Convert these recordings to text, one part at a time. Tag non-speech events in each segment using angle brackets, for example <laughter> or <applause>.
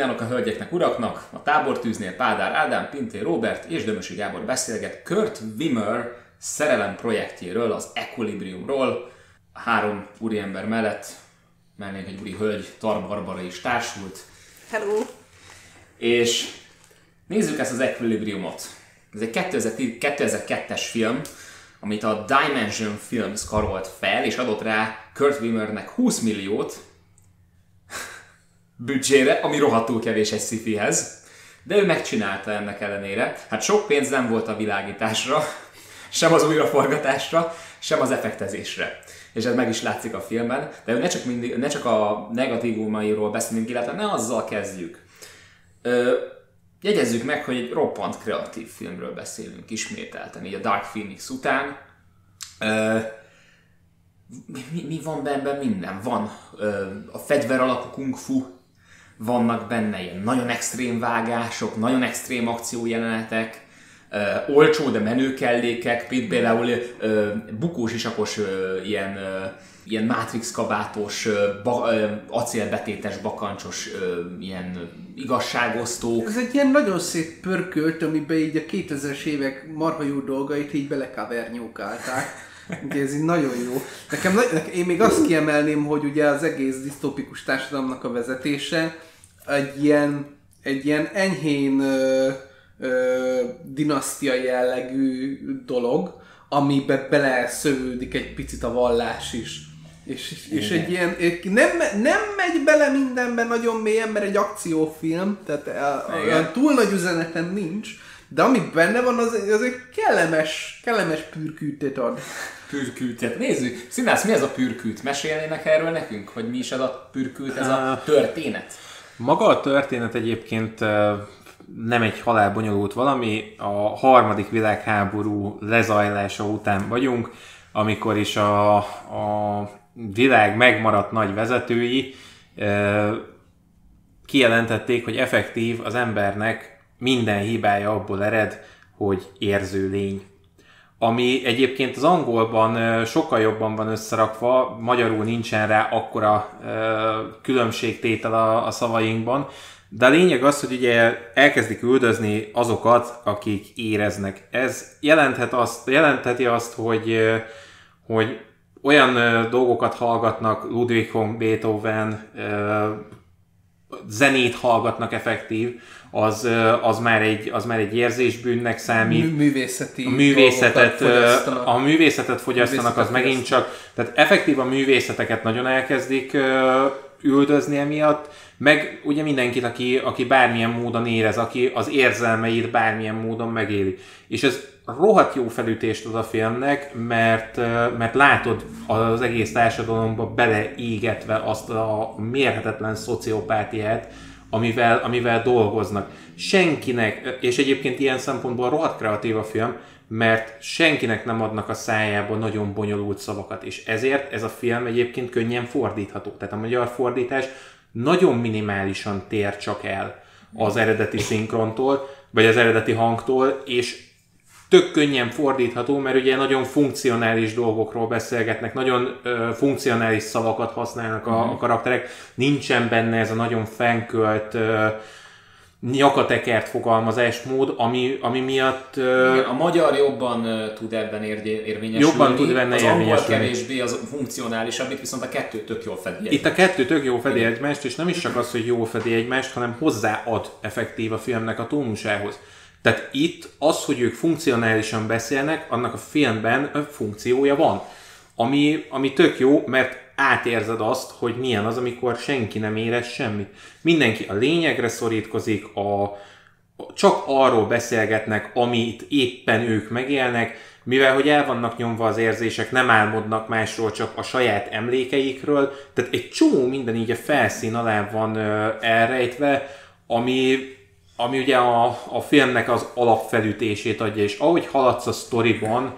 kívánok a hölgyeknek, uraknak! A tábortűznél Pádár Ádám, Pintér Robert és Dömösi Gábor beszélget Kurt Wimmer szerelem projektjéről, az Equilibriumról. A három úriember mellett mellé egy úri hölgy, Tar Barbara is társult. Hello! És nézzük ezt az Equilibriumot. Ez egy 2002-es film, amit a Dimension Films karolt fel, és adott rá Kurt Wimmernek 20 milliót, büdzsére, ami rohadtul kevés egy szifihez. De ő megcsinálta ennek ellenére. Hát sok pénz nem volt a világításra, <laughs> sem az újraforgatásra, sem az effektezésre. És ez meg is látszik a filmben, de ne csak, mindig, ne csak a negatívumairól beszélünk, illetve ne azzal kezdjük. Ö, jegyezzük meg, hogy egy roppant kreatív filmről beszélünk ismételten, így a Dark Phoenix után. Ö, mi, mi van benne? Minden. Van ö, a fegyver alapú kung fu, vannak benne ilyen nagyon extrém vágások, nagyon extrém akciójelenetek, uh, olcsó, de menő kellékek, például uh, bukós isakos uh, ilyen, uh, ilyen Matrix kabátos, uh, ba, uh, acélbetétes, bakancsos uh, ilyen igazságosztók. Ez egy ilyen nagyon szép pörkölt, amiben így a 2000-es évek marha jó dolgait így belekavernyókálták. <laughs> Ugye ez így nagyon jó. Nekem, én még azt kiemelném, hogy ugye az egész disztópikus társadalomnak a vezetése, egy ilyen, egy ilyen enyhén ö, ö, dinasztia jellegű dolog, amiben beleszövődik egy picit a vallás is. És, és egy ilyen, nem, nem megy bele mindenben nagyon mélyen, mert egy akciófilm, tehát olyan túl nagy üzeneten nincs, de ami benne van, az, az egy kellemes, kellemes pürkűtet ad. Pürkűtet. Nézzük, Színász, mi ez a pürkűt? Mesélnének erről nekünk, hogy mi is ez a pürkűt, ez a történet? Maga a történet egyébként nem egy halálbonyolult valami. A harmadik világháború lezajlása után vagyunk, amikor is a, a világ megmaradt nagy vezetői kijelentették, hogy effektív az embernek minden hibája abból ered, hogy érző lény ami egyébként az angolban sokkal jobban van összerakva, magyarul nincsen rá akkora különbségtétel a, a szavainkban, de a lényeg az, hogy ugye elkezdik üldözni azokat, akik éreznek. Ez jelenthet azt, jelentheti azt, hogy, hogy olyan dolgokat hallgatnak, Ludwig von Beethoven, zenét hallgatnak effektív, az, az, már egy, az már egy érzésbűnnek számít. Művészeti a művészetet, a művészetet fogyasztanak, az megint csak, tehát effektív a művészeteket nagyon elkezdik üldözni emiatt, meg ugye mindenkit, aki, aki bármilyen módon érez, aki az érzelmeit bármilyen módon megéli. És ez rohadt jó felütést ad a filmnek, mert, mert látod az egész társadalomba beleégetve azt a mérhetetlen szociopátiát, amivel, amivel dolgoznak. Senkinek, és egyébként ilyen szempontból rohadt kreatív a film, mert senkinek nem adnak a szájába nagyon bonyolult szavakat, és ezért ez a film egyébként könnyen fordítható. Tehát a magyar fordítás nagyon minimálisan tér csak el az eredeti szinkrontól, vagy az eredeti hangtól, és tök könnyen fordítható, mert ugye nagyon funkcionális dolgokról beszélgetnek, nagyon ö, funkcionális szavakat használnak a, a karakterek, nincsen benne ez a nagyon fenkölt ö, nyakatekert fogalmazásmód, ami, ami miatt... Uh, a magyar jobban uh, tud ebben ér- érvényesülni. Jobban tud benne az angol kevésbé, az funkcionálisabb, itt viszont a kettő tök jól fedi Itt a kettő tök jól fedi egymást, és nem is csak az, hogy jól fedi egymást, hanem hozzáad effektív a filmnek a tónusához. Tehát itt az, hogy ők funkcionálisan beszélnek, annak a filmben funkciója van. Ami, ami tök jó, mert átérzed azt, hogy milyen az, amikor senki nem érez semmit. Mindenki a lényegre szorítkozik, a, csak arról beszélgetnek, amit éppen ők megélnek, mivel hogy el vannak nyomva az érzések, nem álmodnak másról, csak a saját emlékeikről, tehát egy csomó minden így a felszín alá van elrejtve, ami ami ugye a, a filmnek az alapfelütését adja, és ahogy haladsz a sztoriban,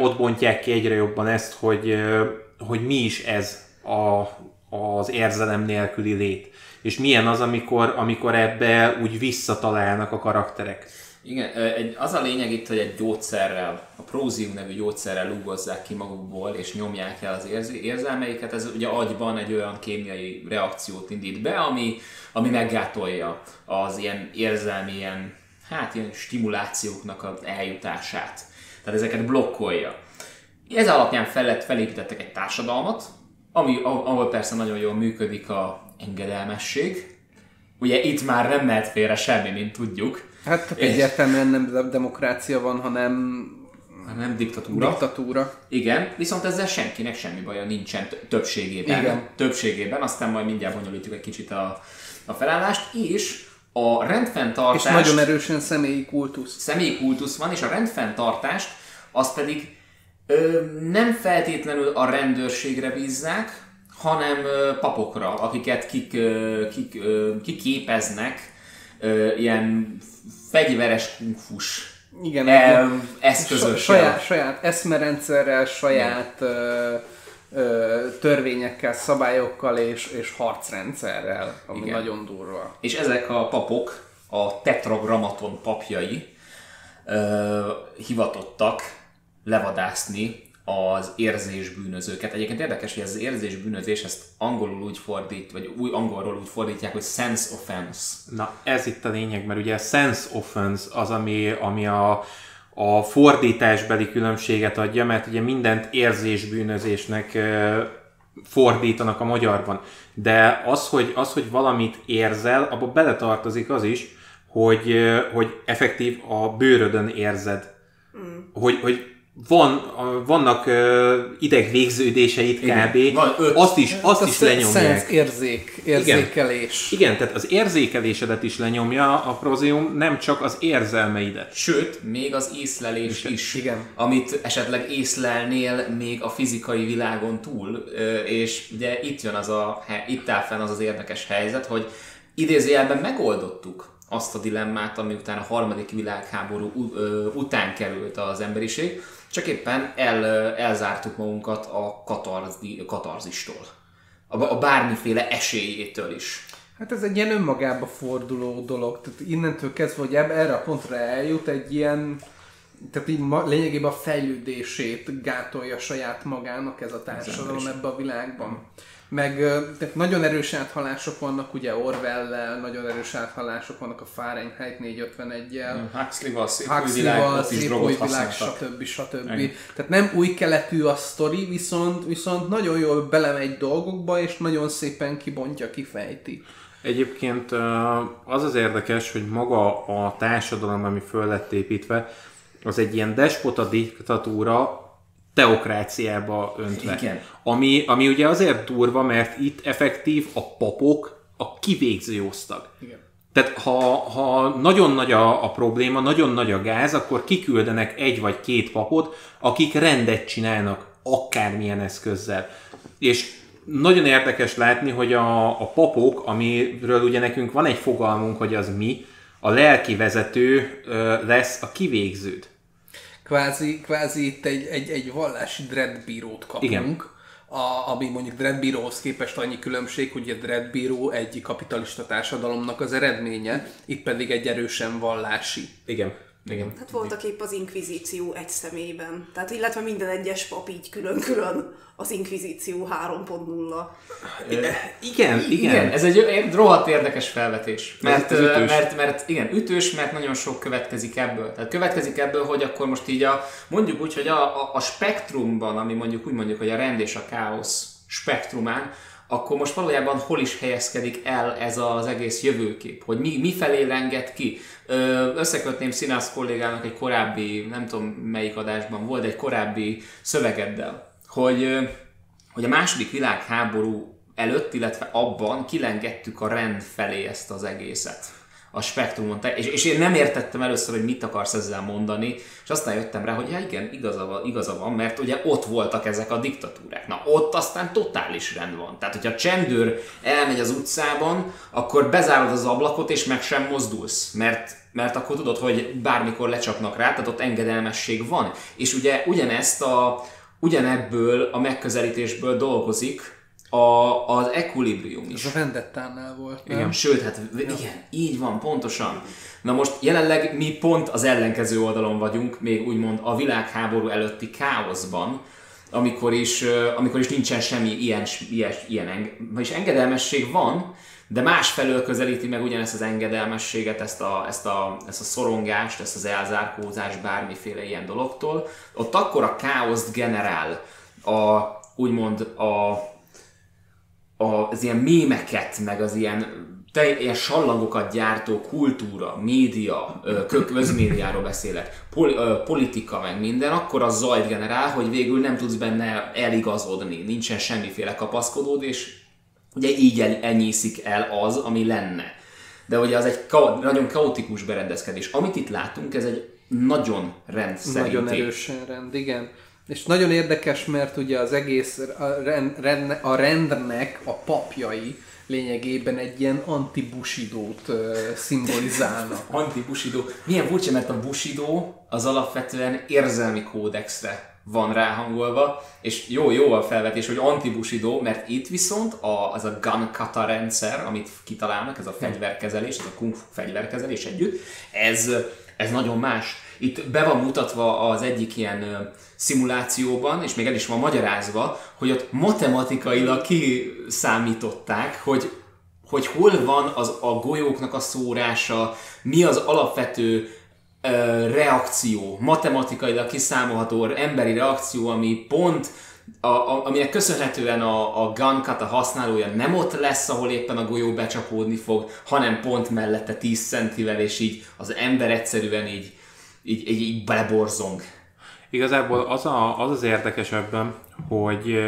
ott bontják ki egyre jobban ezt, hogy, hogy mi is ez a, az érzelem nélküli lét. És milyen az, amikor, amikor ebbe úgy visszatalálnak a karakterek. Igen, egy, az a lényeg itt, hogy egy gyógyszerrel, a prózium nevű gyógyszerrel lúgozzák ki magukból, és nyomják el az érzi, érzelmeiket. Ez ugye agyban egy olyan kémiai reakciót indít be, ami, ami meggátolja az ilyen érzelmi, ilyen, hát ilyen stimulációknak az eljutását. Tehát ezeket blokkolja. Ez alapján fel felépítettek egy társadalmat, ami, ahol persze nagyon jól működik a engedelmesség. Ugye itt már nem mehet félre semmi, mint tudjuk Hát egyértelműen nem demokrácia van, hanem nem diktatúra. Diktatúra. Igen, viszont ezzel senkinek semmi baja nincsen többségében. Igen. Többségében, aztán majd mindjárt bonyolítjuk egy kicsit a, a felállást, és a rendfenntartást... És nagyon erősen személyi kultusz. Személyi kultusz van, és a rendfenntartást az pedig ö, nem feltétlenül a rendőrségre bízzák, hanem ö, papokra, akiket kik, ö, kik, ö, kiképeznek ö, ilyen fegyveres kungfus igen, e. Saját, saját eszmerendszerrel, saját ö, ö, törvényekkel, szabályokkal és, és harcrendszerrel, ami Igen. nagyon durva. És ezek a papok, a tetragrammaton papjai ö, hivatottak levadászni az érzésbűnözőket. Egyébként érdekes, hogy ez az érzésbűnözés, ezt angolul úgy fordít, vagy új angolról úgy fordítják, hogy sense offense. Na, ez itt a lényeg, mert ugye a sense offense az, ami, ami a, a fordításbeli különbséget adja, mert ugye mindent érzésbűnözésnek fordítanak a magyarban. De az, hogy, az, hogy valamit érzel, abba beletartozik az is, hogy, hogy effektív a bőrödön érzed. Mm. Hogy, hogy van, vannak idegvégződéseit kb. Van öt. Azt is, azt a is lenyomják. érzék, érzékelés. Igen. Igen, tehát az érzékelésedet is lenyomja a prozium, nem csak az érzelmeidet. Sőt, még az észlelés is. Igen. Amit esetleg észlelnél még a fizikai világon túl. És ugye itt jön az a, itt áll fenn az az érdekes helyzet, hogy idézőjelben megoldottuk azt a dilemmát, ami után a harmadik világháború után került az emberiség, csak éppen el, elzártuk magunkat a katarzi, katarzistól. A, a bármiféle esélyétől is. Hát ez egy ilyen önmagába forduló dolog. Tehát innentől kezdve, hogy erre a pontra eljut, egy ilyen tehát így ma, lényegében a fejlődését gátolja saját magának ez a társadalom ebbe a világban. Meg tehát nagyon erős áthalások vannak, ugye Orwell-lel, nagyon erős áthalások vannak a Fahrenheit 451-jel. Huxley-val, szép Huxley-val, szép új világ, stb. stb. Tehát nem új keletű a sztori, viszont, viszont nagyon jól belemegy dolgokba, és nagyon szépen kibontja, kifejti. Egyébként az az érdekes, hogy maga a társadalom, ami föl lett építve, az egy ilyen despota diktatúra, teokráciába öntve. Igen. Ami, ami ugye azért durva, mert itt effektív a papok a kivégző osztag. Igen. Tehát ha, ha nagyon nagy a, a probléma, nagyon nagy a gáz, akkor kiküldenek egy vagy két papot, akik rendet csinálnak akármilyen eszközzel. És nagyon érdekes látni, hogy a, a papok, amiről ugye nekünk van egy fogalmunk, hogy az mi, a lelki vezető ö, lesz a kivégződ kvázi, kvázi itt egy, egy, egy vallási dreadbírót kapunk. Igen. A, ami mondjuk dreadbíróhoz képest annyi különbség, hogy a dreadbíró egy kapitalista társadalomnak az eredménye, itt pedig egy erősen vallási. Igen. Igen. Hát voltak épp az inkvizíció egy személyben. Tehát illetve minden egyes pap így külön-külön az inkvizíció 3.0. Igen, igen, igen. Ez egy, egy rohadt érdekes felvetés. Mert, ütős. mert, mert, igen, ütős, mert nagyon sok következik ebből. Tehát következik ebből, hogy akkor most így a, mondjuk úgy, hogy a, a, a spektrumban, ami mondjuk úgy mondjuk, hogy a rend és a káosz spektrumán, akkor most valójában hol is helyezkedik el ez az egész jövőkép, hogy mi, mi felé renged ki. Összekötném Színász kollégának egy korábbi, nem tudom melyik adásban volt, egy korábbi szövegeddel, hogy, hogy a második világháború előtt, illetve abban kilengettük a rend felé ezt az egészet a spektrumon. És, és én nem értettem először, hogy mit akarsz ezzel mondani, és aztán jöttem rá, hogy ja igen, igaza van, igaza van, mert ugye ott voltak ezek a diktatúrák. Na ott aztán totális rend van. Tehát, hogyha a csendőr elmegy az utcában, akkor bezárod az ablakot, és meg sem mozdulsz, mert mert akkor tudod, hogy bármikor lecsapnak rá, tehát ott engedelmesség van. És ugye ugyanezt a, ugyanebből a megközelítésből dolgozik a, az Equilibrium is. Ez a Vendettánál volt, nem? Igen, sőt, hát igen, így van, pontosan. Na most jelenleg mi pont az ellenkező oldalon vagyunk, még úgymond a világháború előtti káoszban, amikor is, amikor is nincsen semmi ilyen, ilyen, ilyen vagyis engedelmesség van, de másfelől közelíti meg ugyanezt az engedelmességet, ezt a, ezt, a, ezt a szorongást, ezt az elzárkózást bármiféle ilyen dologtól. Ott akkor a káoszt generál a, úgymond a, az ilyen mémeket, meg az ilyen te, ilyen sallangokat gyártó kultúra, média, közmédiáról beszélek, pol, politika, meg minden, akkor az zajt generál, hogy végül nem tudsz benne eligazodni, nincsen semmiféle kapaszkodód, és ugye így el, elnyíszik el az, ami lenne. De ugye az egy ka- nagyon kaotikus berendezkedés. Amit itt látunk, ez egy nagyon rendszerű. Nagyon erősen rend, igen. És nagyon érdekes, mert ugye az egész a, rend, a rendnek a papjai lényegében egy ilyen anti-busidót uh, szimbolizálnak. <laughs> anti-busidó. Milyen furcsa, mert a busidó az alapvetően érzelmi kódexre van ráhangolva, és jó, jó a felvetés, hogy anti-busidó, mert itt viszont a, az a gun kata rendszer, amit kitalálnak, ez a fegyverkezelés, ez a kung fu fegyverkezelés együtt, ez, ez nagyon más. Itt be van mutatva az egyik ilyen szimulációban, és még el is van magyarázva, hogy ott matematikailag kiszámították, hogy hogy hol van az a golyóknak a szórása, mi az alapvető ö, reakció, matematikailag kiszámolható emberi reakció, ami pont a, a, aminek köszönhetően a, a a használója nem ott lesz, ahol éppen a golyó becsapódni fog, hanem pont mellette 10 centivel, és így az ember egyszerűen így, így, így, így beleborzong. Igazából az, a, az az érdekes ebben, hogy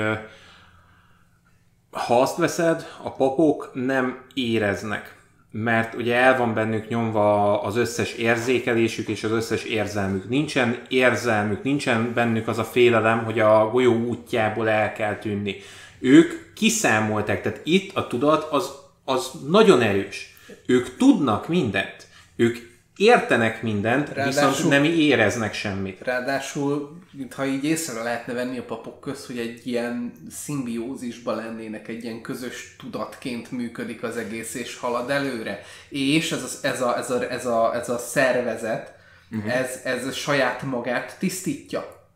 ha azt veszed, a papok nem éreznek. Mert ugye el van bennük nyomva az összes érzékelésük és az összes érzelmük. Nincsen érzelmük, nincsen bennük az a félelem, hogy a golyó útjából el kell tűnni. Ők kiszámolták, tehát itt a tudat az, az nagyon erős. Ők tudnak mindent. Ők értenek mindent, ráadásul, viszont nem éreznek semmit. Ráadásul, ha így észre lehetne venni a papok közt, hogy egy ilyen szimbiózisban lennének, egy ilyen közös tudatként működik az egész, és halad előre. És ez a, ez a, ez a, ez a, ez a szervezet, uh-huh. ez, ez saját magát tisztítja.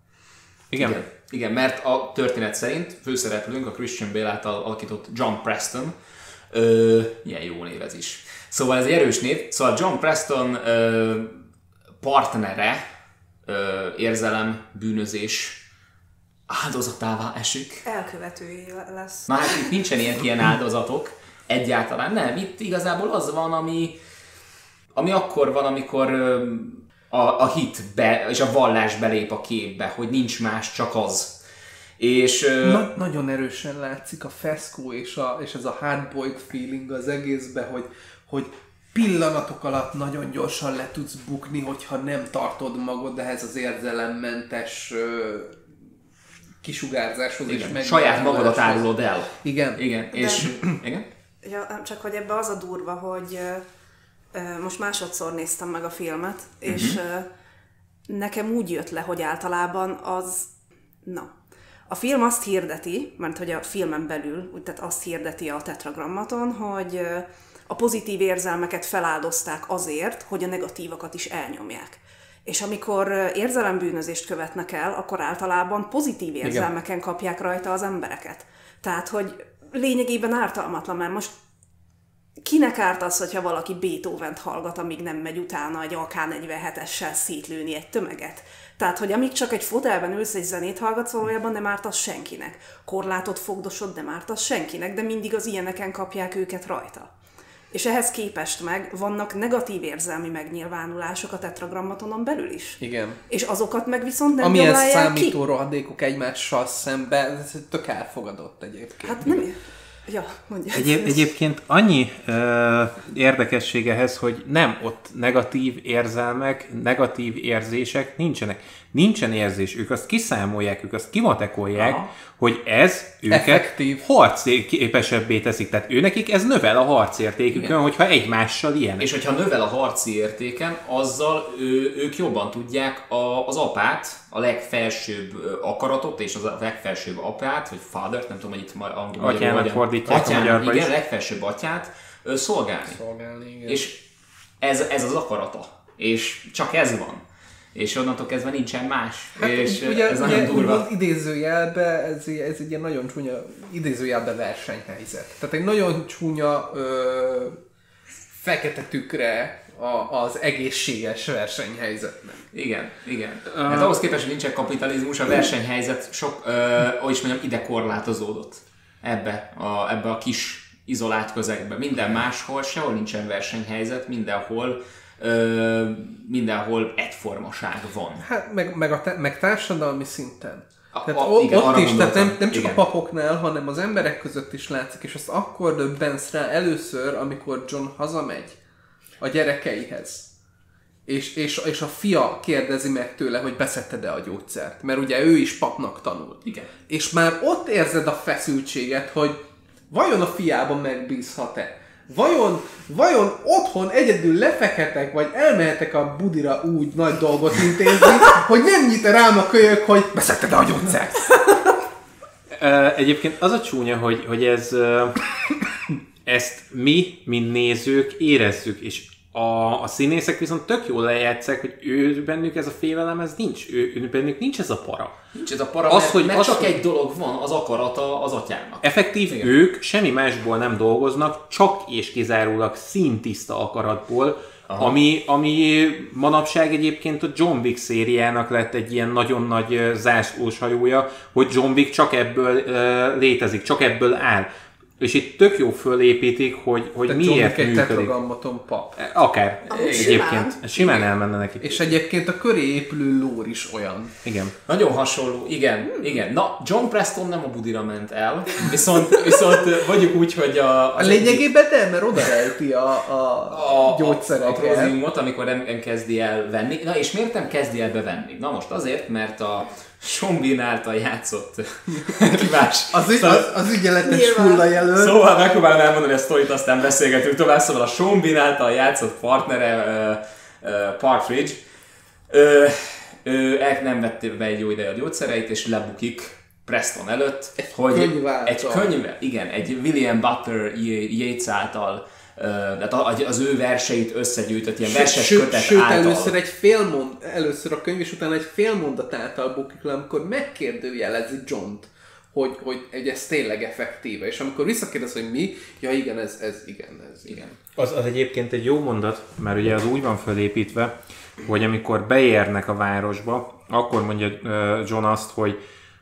Igen. Igen. Igen, mert a történet szerint főszereplőnk a Christian Bale által alakított John Preston, ö, ilyen jó név ez is Szóval ez egy erős név. Szóval John Preston ö, partnere ö, érzelem, bűnözés áldozatává esik. Elkövetője lesz. Na hát itt nincsen ilyen, ilyen áldozatok. Egyáltalán nem. Itt igazából az van, ami, ami akkor van, amikor ö, a, a hit be, és a vallás belép a képbe, hogy nincs más, csak az. És, Na, nagyon erősen látszik a feszkó és, a, és ez a hardboiled feeling az egészbe, hogy, hogy pillanatok alatt nagyon gyorsan le tudsz bukni, hogyha nem tartod magad ehhez az érzelemmentes kisugárzáshoz igen. és meg Saját magadat árulod el. Igen. Igen. De, és, igen? Ja, csak hogy ebbe az a durva, hogy uh, most másodszor néztem meg a filmet, uh-huh. és uh, nekem úgy jött le, hogy általában az, na, a film azt hirdeti, mert hogy a filmen belül, tehát azt hirdeti a tetragrammaton, hogy a pozitív érzelmeket feláldozták azért, hogy a negatívakat is elnyomják. És amikor érzelembűnözést követnek el, akkor általában pozitív érzelmeken Igen. kapják rajta az embereket. Tehát, hogy lényegében ártalmatlan, mert most kinek árt az, hogyha valaki Beethoven-t hallgat, amíg nem megy utána egy AK-47-essel szétlőni egy tömeget? Tehát, hogy amíg csak egy fotelben ülsz egy zenét hallgatsz, valójában nem árt az senkinek. Korlátot fogdosod, nem árt az senkinek, de mindig az ilyeneken kapják őket rajta. És ehhez képest meg vannak negatív érzelmi megnyilvánulások a tetragrammatonon belül is. Igen. És azokat meg viszont nem Amilyen számító ki. rohadékok egymással szemben, ez tök elfogadott egyébként. Hát nem... Ja, mondja. Egyéb, egyébként annyi ö, érdekessége ehhez, hogy nem ott negatív érzelmek, negatív érzések nincsenek. Nincsen érzés, ők azt kiszámolják, ők azt kimatekolják, Aha. hogy ez őket Effektív. harcképesebbé teszik. Tehát őnekik ez növel a harcértékükön, Igen. hogyha egymással ilyen. És hogyha növel a harci értéken, azzal ő, ők jobban tudják a, az apát, a legfelsőbb akaratot és az a legfelsőbb apát, vagy father nem tudom, hogy itt már angol Atyának fordítják atyán, a igen, is. legfelsőbb atyát szolgálni. Szolgálni, igen. És ez, ez az akarata. És csak ez van és onnantól kezdve nincsen más. Hát, és ugye, ez ugye, nagyon durva. Idézőjelbe, ez, ez egy ilyen nagyon csúnya idézőjelbe versenyhelyzet. Tehát egy nagyon csúnya ö, fekete tükre a, az egészséges versenyhelyzetnek. Igen, igen. Uh, hát ahhoz képest, hogy nincsen kapitalizmus, a versenyhelyzet sok, ö, ahogy is mondjam, ide korlátozódott ebbe a, ebbe a kis izolált közegbe. Minden máshol, sehol nincsen versenyhelyzet, mindenhol ö, mindenhol egyformaság van. Hát meg, meg, a te, meg társadalmi szinten. A, tehát a, igen, ott is, tehát nem, nem csak igen. a papoknál, hanem az emberek között is látszik, és azt akkor döbbensz rá először, amikor John hazamegy a gyerekeihez. És, és, és a fia kérdezi meg tőle, hogy beszedted-e a gyógyszert. Mert ugye ő is papnak tanult. Igen. És már ott érzed a feszültséget, hogy vajon a fiában megbízhat-e? Vajon, vajon otthon egyedül lefeketek, vagy elmehetek a budira úgy nagy dolgot intézni, hogy nem nyit rám a kölyök, hogy beszedted a gyógyszert? Egyébként az a csúnya, hogy, hogy ez, ezt mi, mint nézők érezzük, és a, a színészek viszont tök jól lejátszák, hogy ő bennük ez a félelem, ez nincs. Ő, ő bennük nincs ez a para. Nincs ez a para, az, mert, hogy, mert az, csak hogy egy dolog van, az akarata az atyának. Effektív, Igen. ők semmi másból nem dolgoznak, csak és kizárólag színtiszta akaratból, Aha. Ami, ami manapság egyébként a John Wick szériának lett egy ilyen nagyon nagy zászlós hajója, hogy John Wick csak ebből uh, létezik, csak ebből áll. És itt tök jó fölépítik, hogy, hogy Tehát miért egy működik. pap. E, akár. Amúgy egyébként. Simán, simán elmenne neki. És egyébként a köré épülő lór is olyan. Igen. Nagyon hasonló. Igen, hmm. igen. Na, John Preston nem a budira ment el, viszont, viszont vagyunk úgy, hogy a... A lényegében nem, mert oda rejti a, a, a gyógyszereket. A, a amikor nem kezdi el venni. Na és miért nem kezdi el bevenni? Na most azért, mert a Sombin által játszott <laughs> kívás. Az, ügy, az, az ügyeletes hulla jelölt. Szóval megpróbálom elmondani a sztorit, aztán beszélgetünk tovább. Szóval a Sombin által játszott partnere uh, uh, Partridge uh, ő uh, nem vette be egy jó ideje a gyógyszereit, és lebukik Preston előtt, egy hogy könyv egy könyv, igen, egy William Butler Yeats által tehát az ő verseit összegyűjtött, ilyen verses sőt, kötet sőt, által. először egy fél mond, először a könyv, és utána egy fél mondat által bukik le, amikor megkérdőjelezi John-t, hogy, hogy, hogy ez tényleg effektíve. És amikor visszakérdez, hogy mi, ja igen, ez, ez igen, ez igen. Az, az egyébként egy jó mondat, mert ugye az úgy van felépítve, hogy amikor beérnek a városba, akkor mondja John azt, hogy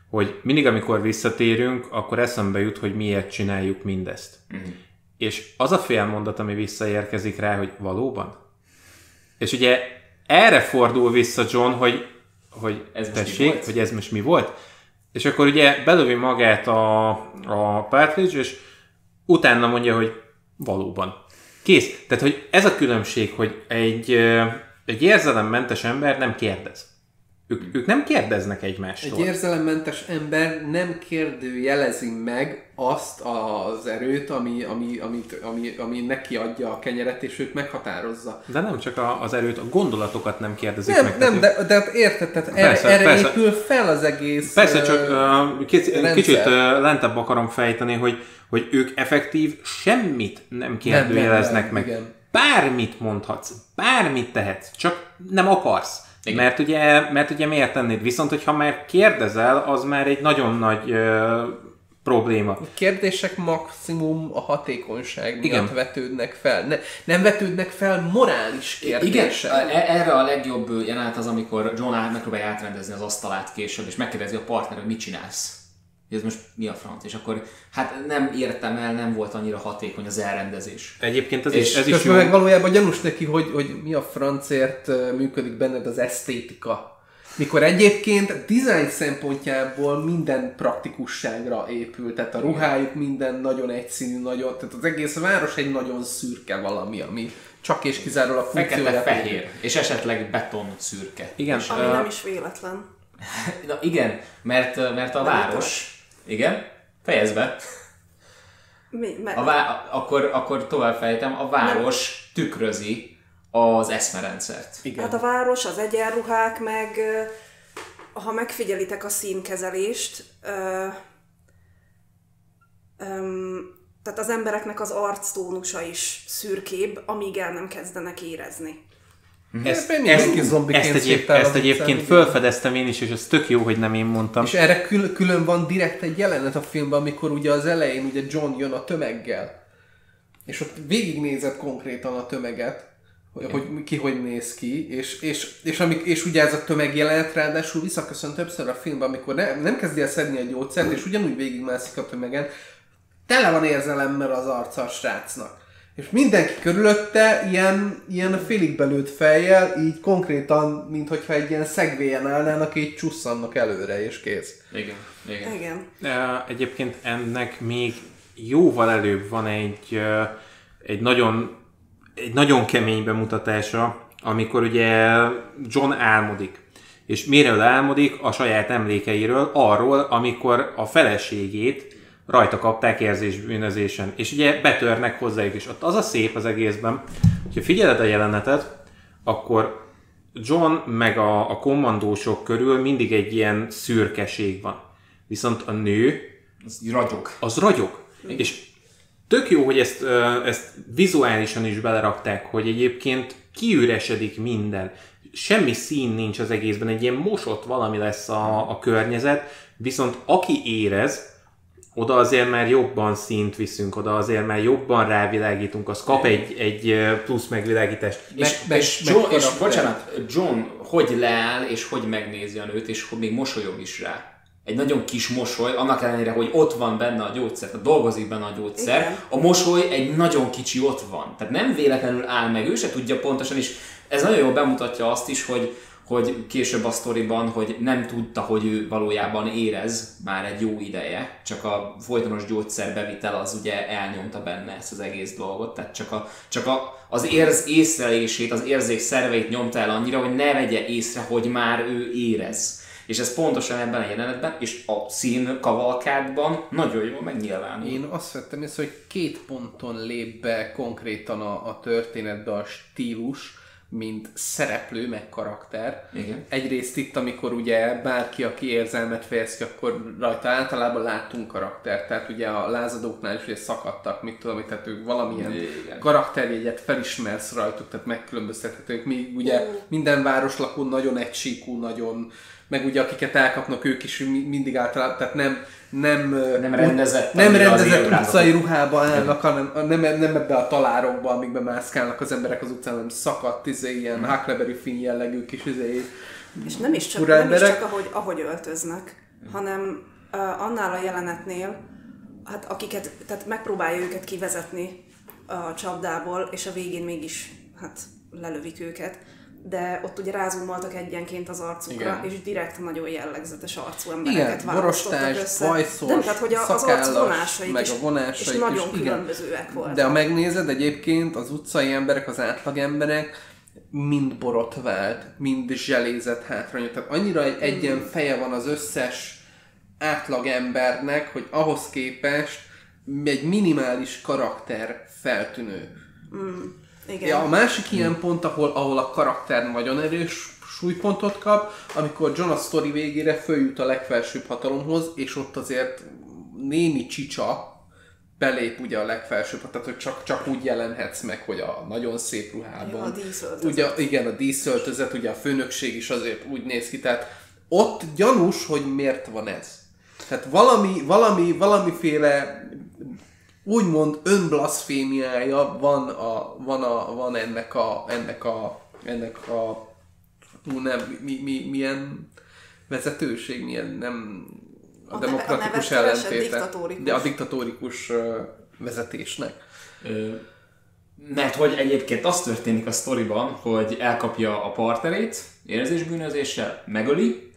hogy mindig, amikor visszatérünk, akkor eszembe jut, hogy miért csináljuk mindezt. Uh-huh. És az a fél mondat, ami visszaérkezik rá, hogy valóban? És ugye erre fordul vissza John, hogy, hogy ez tessék, hogy ez most mi volt? És akkor ugye belövi magát a, a Partridge, és utána mondja, hogy valóban. Kész. Tehát, hogy ez a különbség, hogy egy, egy érzelemmentes ember nem kérdez. Ők, ők nem kérdeznek egymástól. Egy érzelemmentes ember nem kérdőjelezi meg azt az erőt, ami, ami, amit, ami, ami neki adja a kenyeret, és őt meghatározza. De nem csak a, az erőt, a gondolatokat nem kérdezik nem, meg. Nem, de, de hát érted, tehát persze, erre, erre persze. épül fel az egész Persze, csak uh, kicsit, kicsit uh, lentebb akarom fejteni, hogy, hogy ők effektív semmit nem kérdőjeleznek nem, nem, nem, meg. Igen. Bármit mondhatsz, bármit tehetsz, csak nem akarsz. Igen. Mert ugye, mert ugye miért tennéd? Viszont, hogyha már kérdezel, az már egy nagyon nagy ö, probléma. A kérdések maximum a hatékonyság miatt Igen. vetődnek fel. Ne, nem vetődnek fel morális kérdések. Igen, e, erre a legjobb jelenet az, amikor John megpróbálja átrendezni az asztalát később, és megkérdezi a partner, hogy mit csinálsz ez most mi a franc, és akkor hát nem értem el, nem volt annyira hatékony az elrendezés. Egyébként ez és is, ez is jó. meg valójában gyanús neki, hogy, hogy mi a francért működik benned az esztétika. Mikor egyébként design szempontjából minden praktikusságra épül, tehát a ruhájuk minden nagyon egyszínű, nagyon, tehát az egész város egy nagyon szürke valami, ami csak és kizárólag Fekete, fehér, és esetleg beton szürke. Igen. Ami uh, nem is véletlen. <laughs> Na igen, mert, mert a város... Igen? Fejezd be. Mi? Mert... A vá- akkor, akkor tovább fejtem, a város nem. tükrözi az eszmerendszert. Igen. Hát a város, az egyenruhák, meg ha megfigyelitek a színkezelést, ö, tehát az embereknek az arctónusa is szürkébb, amíg el nem kezdenek érezni. Ezt, ezt, ezt, ezt, egyéb, ezt egyébként felfedeztem én is, és ez tök jó, hogy nem én mondtam. És erre kül- külön van direkt egy jelenet a filmben, amikor ugye az elején ugye John jön a tömeggel, és ott végignézett konkrétan a tömeget, hogy, hogy ki hogy néz ki, és, és, és, amik, és ugye ez a tömegjelenet ráadásul visszaköszön többször a filmben, amikor ne, nem kezdi el szedni a gyógyszert, és ugyanúgy végigmászik a tömegen, tele van érzelemmel az arca a srácnak. És mindenki körülötte ilyen, ilyen félig belőtt fejjel, így konkrétan, mint hogyha egy ilyen szegvélyen állnának, így csusszannak előre, és kész. Igen, igen. igen. Egyébként ennek még jóval előbb van egy, egy nagyon egy nagyon kemény bemutatása, amikor ugye John álmodik. És miről álmodik? A saját emlékeiről, arról, amikor a feleségét rajta kapták érzésbűnözésen. És ugye betörnek hozzájuk is. Ott az a szép az egészben, hogyha figyeled a jelenetet, akkor John meg a, a kommandósok körül mindig egy ilyen szürkeség van. Viszont a nő... Az ragyog. Az ragyog. És tök jó, hogy ezt, ezt vizuálisan is belerakták, hogy egyébként kiüresedik minden. Semmi szín nincs az egészben, egy ilyen mosott valami lesz a, a környezet, viszont aki érez, oda azért már jobban színt viszünk, oda azért már jobban rávilágítunk, az kap egy, egy plusz megvilágítást. És, meg, és, meg, John, és bocsánat, John hogy leáll, és hogy megnézi a nőt, és hogy még mosolyog is rá egy nagyon kis mosoly, annak ellenére, hogy ott van benne a gyógyszer, tehát dolgozik benne a gyógyszer, Igen. a mosoly egy nagyon kicsi ott van. Tehát nem véletlenül áll meg, ő se tudja pontosan, és ez nagyon jól bemutatja azt is, hogy, hogy később a sztoriban, hogy nem tudta, hogy ő valójában érez már egy jó ideje, csak a folytonos gyógyszerbevitel az ugye elnyomta benne ezt az egész dolgot, tehát csak, a, csak a, az érz észlelését, az érzék szerveit nyomta el annyira, hogy ne vegye észre, hogy már ő érez. És ez pontosan ebben a jelenetben, és a szín kavalkádban nagyon jól megnyilvánul. Én azt vettem észre, hogy két ponton lép be konkrétan a, a történetbe a stílus, mint szereplő, meg karakter. Igen. Egyrészt itt, amikor ugye bárki, aki érzelmet fejez ki, akkor rajta általában látunk karaktert. Tehát ugye a lázadóknál is ugye szakadtak, mit tudom, tehát ők valamilyen Igen. karakterjegyet felismersz rajtuk, tehát megkülönböztethetők. Mi ugye minden városlakó nagyon egysíkú, nagyon meg ugye akiket elkapnak ők is mindig általában, tehát nem, nem, nem rendezett, nem rendezett utcai ruhába állnak, hanem nem, nem ebbe a talárokba, amikbe mászkálnak az emberek az utcán, hanem szakadt, izé, ilyen hmm. Huckleberry Finn jellegű kis izé, És nem is csak, nem is csak ahogy, ahogy öltöznek, hanem uh, annál a jelenetnél, hát akiket, tehát megpróbálja őket kivezetni a csapdából, és a végén mégis hát lelövik őket de ott ugye rázumoltak egyenként az arcukra, Igen. és direkt nagyon jellegzetes arcú embereket Igen, borostás, össze. bajszos, de, tehát, hogy az arc vonásai meg is, a vonásai és nagyon is, különbözőek voltak. De ha megnézed egyébként az utcai emberek, az átlag emberek, mind borotvált, mind zselézett hátrányú. Tehát annyira egy egyen feje van az összes átlag embernek, hogy ahhoz képest egy minimális karakter feltűnő. Mm. Igen. Ja, a másik ilyen pont, ahol, ahol a karakter nagyon erős súlypontot kap, amikor John a sztori végére följut a legfelsőbb hatalomhoz, és ott azért némi csicsa belép ugye a legfelsőbb, tehát hogy csak, csak úgy jelenhetsz meg, hogy a nagyon szép ruhában. Ja, a díszöltözet. Ugye, igen, a díszöltözet, ugye a főnökség is azért úgy néz ki, tehát ott gyanús, hogy miért van ez. Tehát valami, valami, valamiféle úgymond önblaszfémiája van, a, van, a, van ennek a, ennek a, ennek a, ú, nem, mi, mi, milyen vezetőség, milyen, nem a, a demokratikus ellentéte, de a diktatórikus vezetésnek. Ö, mert hogy egyébként az történik a sztoriban, hogy elkapja a partnerét érzésbűnözéssel, megöli,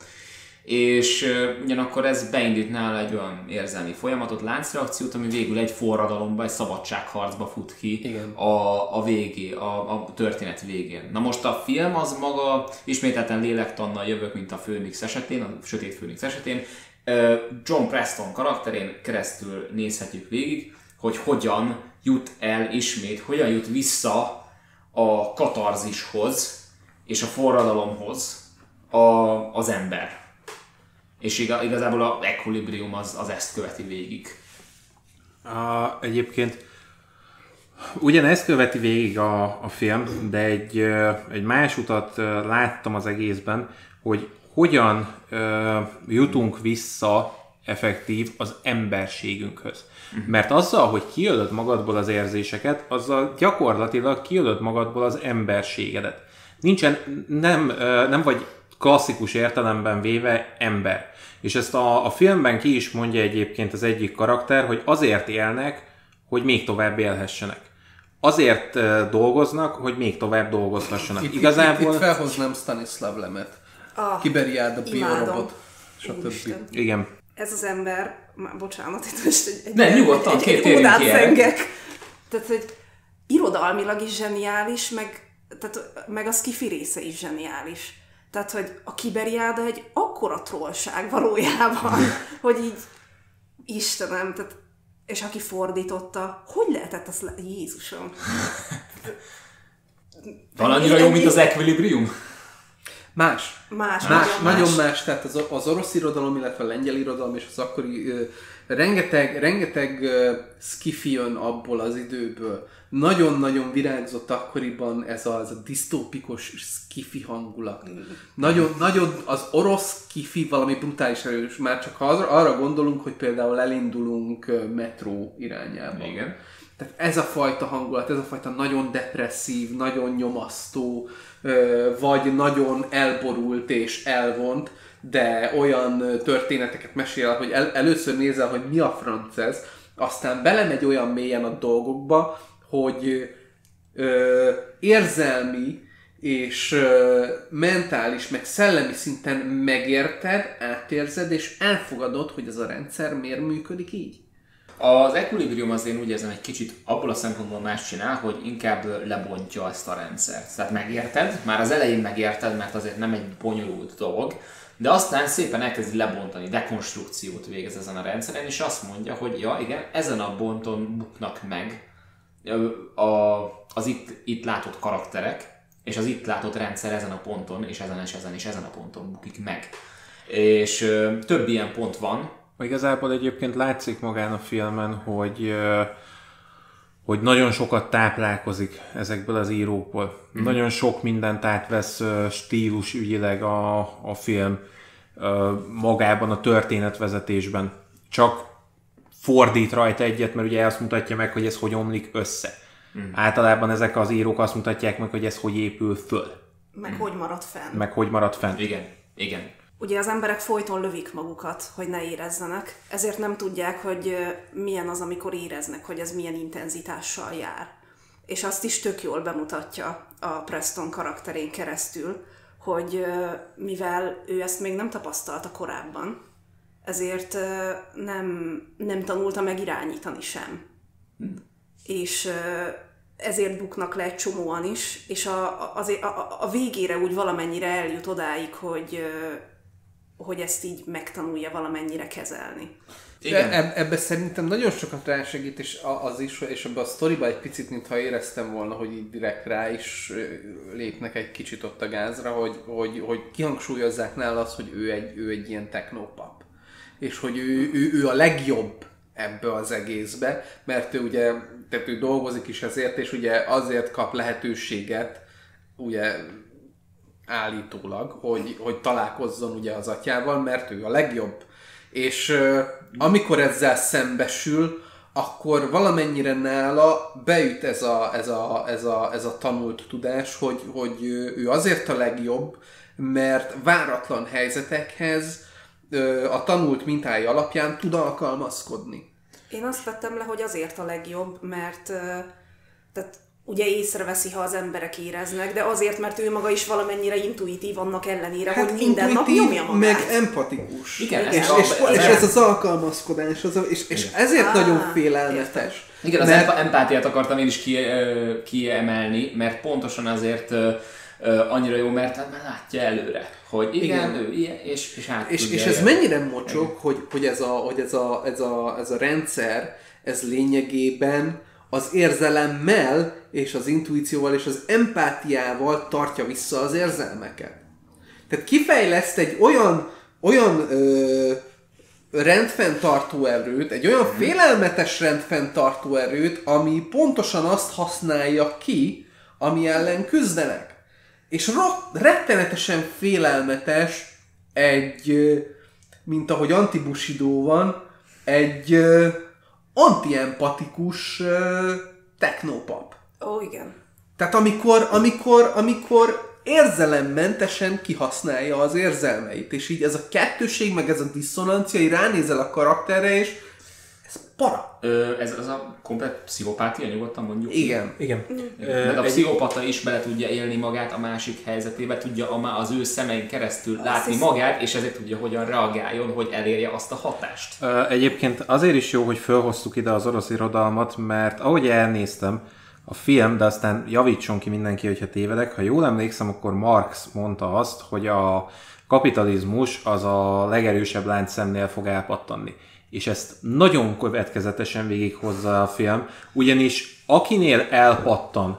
és ugyanakkor ez beindít nála egy olyan érzelmi folyamatot, láncreakciót, ami végül egy forradalomba, egy szabadságharcba fut ki Igen. a, a végé, a, a történet végén. Na most a film az maga, ismételten lélektannal jövök, mint a Főnix esetén, a Sötét Főnix esetén, John Preston karakterén keresztül nézhetjük végig, hogy hogyan jut el ismét, hogyan jut vissza a katarzishoz és a forradalomhoz a, az ember. És igazából a equilibrium az, az ezt követi végig. A, egyébként ugyanezt követi végig a, a film, de egy, egy más utat láttam az egészben, hogy hogyan ö, jutunk vissza effektív az emberségünkhöz. Uh-huh. Mert azzal, hogy kiölöd magadból az érzéseket, azzal gyakorlatilag kiölöd magadból az emberségedet. Nincsen, nem, nem vagy klasszikus értelemben véve ember. És ezt a, a filmben ki is mondja egyébként az egyik karakter, hogy azért élnek, hogy még tovább élhessenek. Azért dolgoznak, hogy még tovább dolgozhassanak. Itt, Igazából... Itt, itt felhoznám Stanislav Lemet. Ah, Kiberiád, a biorobot, stb. Igen. Ez az ember, már bocsánat, itt most egy, egy, ne, nyugodtan, egy, két egy, egy szengek. Tehát, hogy irodalmilag is zseniális, meg, tehát, meg a skifi része is zseniális. Tehát, hogy a kiberiáda egy akkora trollság valójában, <laughs> hogy így Istenem, tehát, és aki fordította, hogy lehetett az le... Jézusom. <laughs> Van annyira jó, mint az Equilibrium? Más. Más, más nagyon, nagyon más. más. Tehát az, az orosz irodalom, illetve a lengyel irodalom és az akkori uh, rengeteg, rengeteg uh, skifi jön abból az időből. Nagyon-nagyon virágzott akkoriban ez a, ez a disztópikus skifi hangulat. Nagyon, nagyon az orosz skifi valami brutális erős, már csak ha arra gondolunk, hogy például elindulunk metró irányába. Igen. Tehát ez a fajta hangulat, ez a fajta nagyon depresszív, nagyon nyomasztó, vagy nagyon elborult és elvont, de olyan történeteket mesél, hogy el, először nézel, hogy mi a franc ez, aztán belemegy olyan mélyen a dolgokba, hogy ö, érzelmi és ö, mentális, meg szellemi szinten megérted, átérzed, és elfogadod, hogy ez a rendszer miért működik így. Az Equilibrium az én úgy érzem egy kicsit abból a szempontból más csinál, hogy inkább lebontja ezt a rendszert. Tehát megérted, már az elején megérted, mert azért nem egy bonyolult dolog, de aztán szépen elkezdi lebontani, dekonstrukciót végez ezen a rendszeren, és azt mondja, hogy ja igen, ezen a ponton buknak meg a, az itt, itt látott karakterek, és az itt látott rendszer ezen a ponton, és ezen és ezen és ezen a ponton bukik meg. És ö, több ilyen pont van, Igazából egyébként látszik magán a filmen, hogy hogy nagyon sokat táplálkozik ezekből az írókból. Mm. Nagyon sok mindent átvesz stílus ügyileg a, a film magában a történetvezetésben. Csak fordít rajta egyet, mert ugye azt mutatja meg, hogy ez hogy omlik össze. Mm. Általában ezek az írók azt mutatják meg, hogy ez hogy épül föl. Meg mm. hogy marad fenn. Meg hogy marad fenn. Igen, igen. Ugye az emberek folyton lövik magukat, hogy ne érezzenek, ezért nem tudják, hogy milyen az, amikor éreznek, hogy ez milyen intenzitással jár. És azt is tök jól bemutatja a Preston karakterén keresztül, hogy mivel ő ezt még nem tapasztalta korábban, ezért nem, nem tanulta meg irányítani sem. Hm. És ezért buknak le egy csomóan is, és a, azért a, a végére úgy valamennyire eljut odáig, hogy hogy ezt így megtanulja valamennyire kezelni. Igen. De ebbe szerintem nagyon sokat rásegít, és az is, és ebbe a sztoriba egy picit, mintha éreztem volna, hogy így direkt rá is lépnek egy kicsit ott a gázra, hogy, hogy, hogy kihangsúlyozzák nála azt, hogy ő egy, ő egy ilyen technopap. És hogy ő, ő, ő a legjobb ebbe az egészbe, mert ő ugye, tehát ő dolgozik is ezért, és ugye azért kap lehetőséget, ugye állítólag, hogy, hogy találkozzon ugye az atyával, mert ő a legjobb. És amikor ezzel szembesül, akkor valamennyire nála beüt ez a, ez a, ez a, ez a tanult tudás, hogy, hogy ő azért a legjobb, mert váratlan helyzetekhez a tanult mintái alapján tud alkalmazkodni. Én azt vettem le, hogy azért a legjobb, mert tehát ugye észreveszi, ha az emberek éreznek, de azért, mert ő maga is valamennyire intuitív annak ellenére, hát hogy minden nap nyomja magát. meg empatikus. Igen, és, ez és, a- és, ez az alkalmazkodás, az a, és, és ezért Á, nagyon félelmetes. Igen, az Mert- emp- empátiát akartam én is ki, kiemelni, mert pontosan azért annyira jó, mert hát már látja előre, hogy igen, Igen. ő ilyen, és, és át És, és ez mennyire mocsok, hogy, hogy, ez, a, hogy ez, a, ez, a, ez a rendszer, ez lényegében az érzelemmel és az intuícióval és az empátiával tartja vissza az érzelmeket. Tehát kifejleszt egy olyan, olyan ö, rendfenntartó erőt, egy olyan félelmetes rendfenntartó erőt, ami pontosan azt használja ki, ami ellen küzdenek. És ro- rettenetesen félelmetes egy, mint ahogy Antibusidó van, egy antiempatikus technopap. Ó, igen. Tehát amikor, amikor, amikor érzelemmentesen kihasználja az érzelmeit, és így ez a kettőség, meg ez a diszonancia, így ránézel a karakterre, és ez para. Ö, ez az a komplet pszichopátia, nyugodtan mondjuk. Igen. Igen. Mert a pszichopata is bele tudja élni magát a másik helyzetébe, tudja a, az ő szemein keresztül látni hiszem. magát, és ezért tudja hogyan reagáljon, hogy elérje azt a hatást. Ö, Egyébként azért is jó, hogy felhoztuk ide az orosz irodalmat, mert ahogy elnéztem, a film, de aztán javítson ki mindenki, hogyha tévedek, ha jól emlékszem, akkor Marx mondta azt, hogy a kapitalizmus az a legerősebb láncszemnél fog elpattanni. És ezt nagyon következetesen végighozza a film, ugyanis akinél elpattan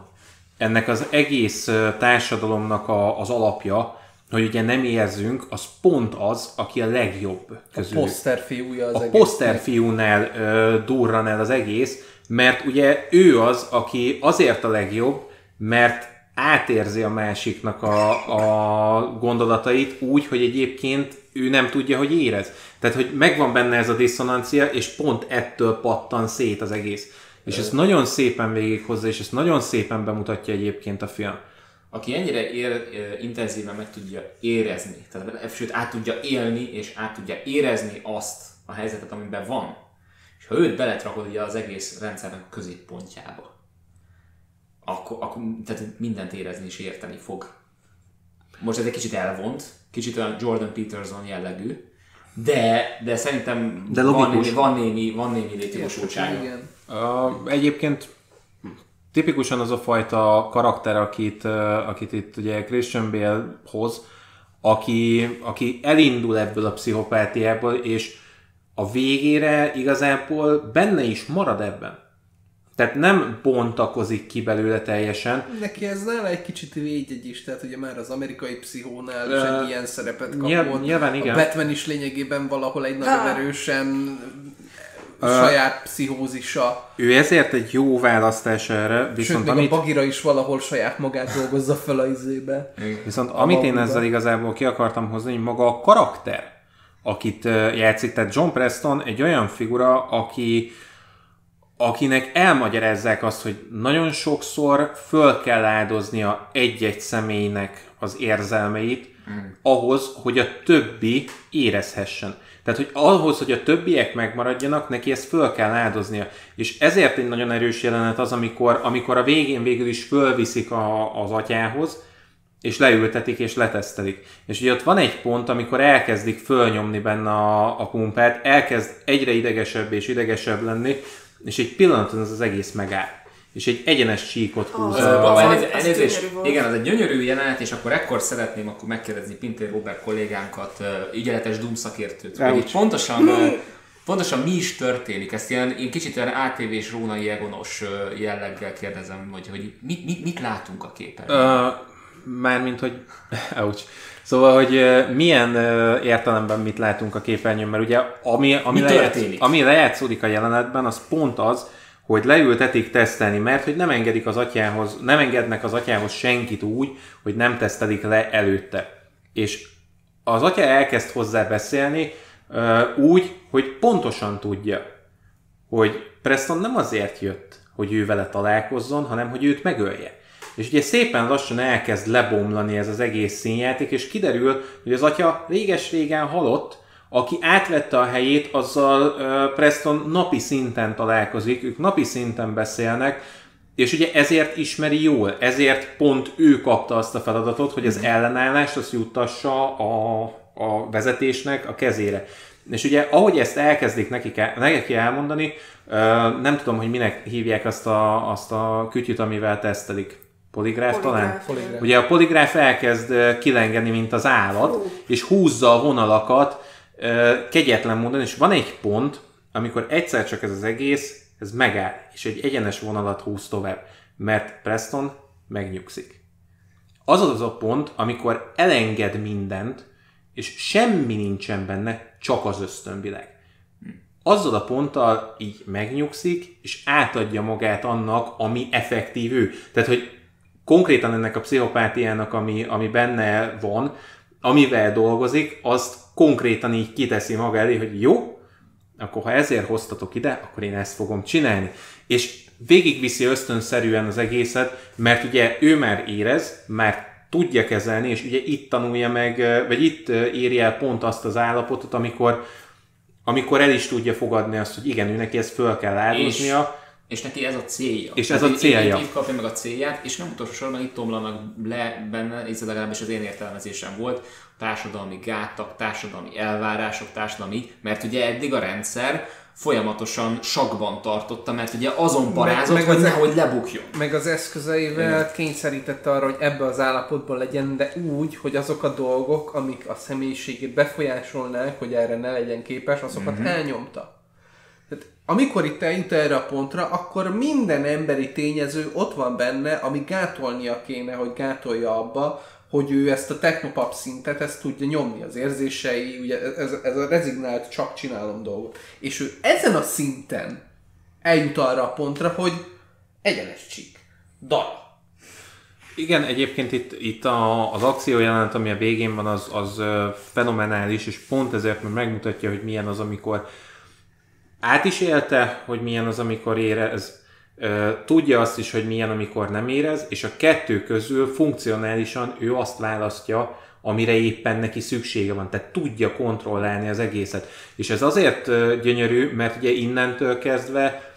ennek az egész társadalomnak a, az alapja, hogy ugye nem érzünk, az pont az, aki a legjobb A közül. poszter fiúja az A egész. poszter fiúnál ö, durran el az egész, mert ugye ő az, aki azért a legjobb, mert átérzi a másiknak a, a gondolatait úgy, hogy egyébként ő nem tudja, hogy érez. Tehát, hogy megvan benne ez a diszonancia, és pont ettől pattan szét az egész. És ezt nagyon szépen végighozza, és ezt nagyon szépen bemutatja egyébként a film. Aki ennyire ér, intenzíven meg tudja érezni, tehát sőt át tudja élni, és át tudja érezni azt a helyzetet, amiben van, és ha őt beletrakod ugye az egész rendszernek a középpontjába, akkor, akkor tehát mindent érezni és érteni fog. Most ez egy kicsit elvont, kicsit olyan Jordan Peterson jellegű, de, de szerintem De van, némi, van némi, van némi létjogosultsága. Igen. Uh, egyébként tipikusan az a fajta karakter, akit, uh, akit itt ugye Christian Bale hoz, aki, aki elindul ebből a pszichopátiából, és a végére igazából benne is marad ebben. Tehát nem bontakozik ki belőle teljesen. Neki ez nála egy kicsit védjegy is, tehát ugye már az amerikai pszichónál is egy ilyen szerepet kapott. nyilv- nyilván igen. A Batman is lényegében valahol egy nagyon erősen saját pszichózisa. Ő ezért egy jó választás erre, Sőt, viszont még amit, a Bagira is valahol saját magát dolgozza fel a izébe. Viszont amit én ezzel igazából ki akartam hozni, hogy maga a karakter, akit játszik, tehát John Preston egy olyan figura, aki akinek elmagyarázzák azt, hogy nagyon sokszor föl kell áldoznia egy-egy személynek az érzelmeit, mm. ahhoz, hogy a többi érezhessen. Tehát, hogy ahhoz, hogy a többiek megmaradjanak, neki ezt föl kell áldoznia. És ezért egy nagyon erős jelenet az, amikor, amikor a végén végül is fölviszik a, az atyához, és leültetik és letesztelik. És ugye ott van egy pont, amikor elkezdik fölnyomni benne a, a pumpát, elkezd egyre idegesebb és idegesebb lenni, és egy pillanaton ez az egész megáll. És egy egyenes csíkot húz. Az- Baba, az elnézést. Igen, az egy gyönyörű jelenet, és akkor ekkor szeretném akkor megkérdezni Pintér Robert kollégánkat, ö, ügyeletes Doom szakértőt, hogy itt pontosan, pontosan mi is történik. Ezt ilyen, én kicsit olyan ATV-s Rónai Egonos jelleggel kérdezem, hogy, hogy mit, mit, mit látunk a képen. Ö, mármint, hogy... <laughs> Ouch. Szóval, hogy milyen értelemben mit látunk a képernyőn, mert ugye ami, ami, Mi lejátsz, ami lejátszódik a jelenetben, az pont az, hogy leültetik tesztelni, mert hogy nem engedik az atyához, nem engednek az atyához senkit úgy, hogy nem tesztelik le előtte. És az atya elkezd hozzá beszélni úgy, hogy pontosan tudja, hogy Preston nem azért jött, hogy ő vele találkozzon, hanem hogy őt megölje. És ugye szépen lassan elkezd lebomlani ez az egész színjáték, és kiderül, hogy az atya réges-régen halott, aki átvette a helyét, azzal uh, Preston napi szinten találkozik, ők napi szinten beszélnek, És ugye ezért ismeri jól, ezért pont ő kapta azt a feladatot, hogy az ellenállást azt juttassa a, a vezetésnek a kezére. És ugye ahogy ezt elkezdik neki, neki elmondani, nem tudom, hogy minek hívják azt a, azt a kütyüt, amivel tesztelik. Poligráf, talán? Poligráf. Ugye a poligráf elkezd kilengeni, mint az állat, és húzza a vonalakat kegyetlen módon, és van egy pont, amikor egyszer csak ez az egész, ez megáll, és egy egyenes vonalat húz tovább, mert Preston megnyugszik. Az az a pont, amikor elenged mindent, és semmi nincsen benne, csak az ösztönvilág. Azzal a ponttal így megnyugszik, és átadja magát annak, ami effektív ő. Tehát, hogy konkrétan ennek a pszichopátiának, ami, ami benne van, amivel dolgozik, azt konkrétan így kiteszi maga elé, hogy jó, akkor ha ezért hoztatok ide, akkor én ezt fogom csinálni. És végigviszi ösztönszerűen az egészet, mert ugye ő már érez, már tudja kezelni, és ugye itt tanulja meg, vagy itt éri el pont azt az állapotot, amikor, amikor el is tudja fogadni azt, hogy igen, ő neki ezt föl kell áldoznia, és neki ez a célja. És ez a célja. Itt, itt kapja meg a célját, és nem utolsó sorban itt omlanak le benne, ez legalábbis az én értelmezésem volt, társadalmi gátak, társadalmi elvárások, társadalmi, mert ugye eddig a rendszer folyamatosan sakban tartotta, mert ugye azon parázott, meg, meg hogy nehogy lebukjon. Meg az eszközeivel Igen. kényszerítette arra, hogy ebbe az állapotban legyen, de úgy, hogy azok a dolgok, amik a személyiségét befolyásolnák, hogy erre ne legyen képes, azokat mm-hmm. elnyomta. Amikor itt eljut erre a pontra, akkor minden emberi tényező ott van benne, ami gátolnia kéne, hogy gátolja abba, hogy ő ezt a technopap szintet, ezt tudja nyomni az érzései, ugye ez, ez a rezignált csak csinálom dolgot. És ő ezen a szinten eljut arra a pontra, hogy egyenes csík, dal. Igen, egyébként itt, itt a, az akció jelent, ami a végén van, az, az fenomenális, és pont ezért mert megmutatja, hogy milyen az, amikor át is élte, hogy milyen az, amikor érez, tudja azt is, hogy milyen, amikor nem érez, és a kettő közül funkcionálisan ő azt választja, amire éppen neki szüksége van. Tehát tudja kontrollálni az egészet. És ez azért gyönyörű, mert ugye innentől kezdve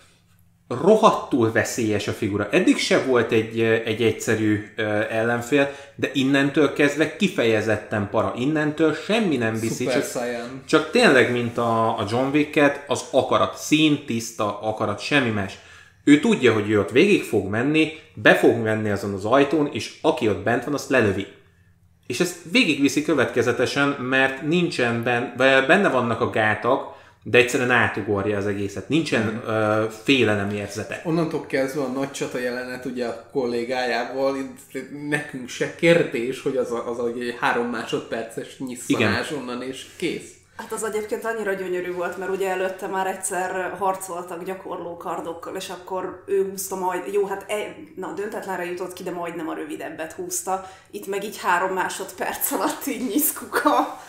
rohadtul veszélyes a figura. Eddig se volt egy, egy egyszerű ellenfél, de innentől kezdve kifejezetten para. Innentől semmi nem viszi, csak, csak tényleg, mint a, a John Wick-et, az akarat, szín, tiszta akarat, semmi más. Ő tudja, hogy ő ott végig fog menni, be fog menni azon az ajtón, és aki ott bent van, azt lelövi. És ezt végigviszi következetesen, mert nincsen benne, benne vannak a gátak, de egyszerűen átugorja az egészet. Nincsen mm. uh, félelem érzete. Onnantól kezdve a nagy csata jelenet ugye a kollégájából, nekünk se kérdés, hogy az a, az a egy három másodperces nyisszanás onnan, és kész. Hát az egyébként annyira gyönyörű volt, mert ugye előtte már egyszer harcoltak gyakorló kardokkal, és akkor ő húzta majd, jó, hát e, na, döntetlenre jutott ki, de majdnem a rövidebbet húzta. Itt meg így három másodperc alatt így nyiszkuka.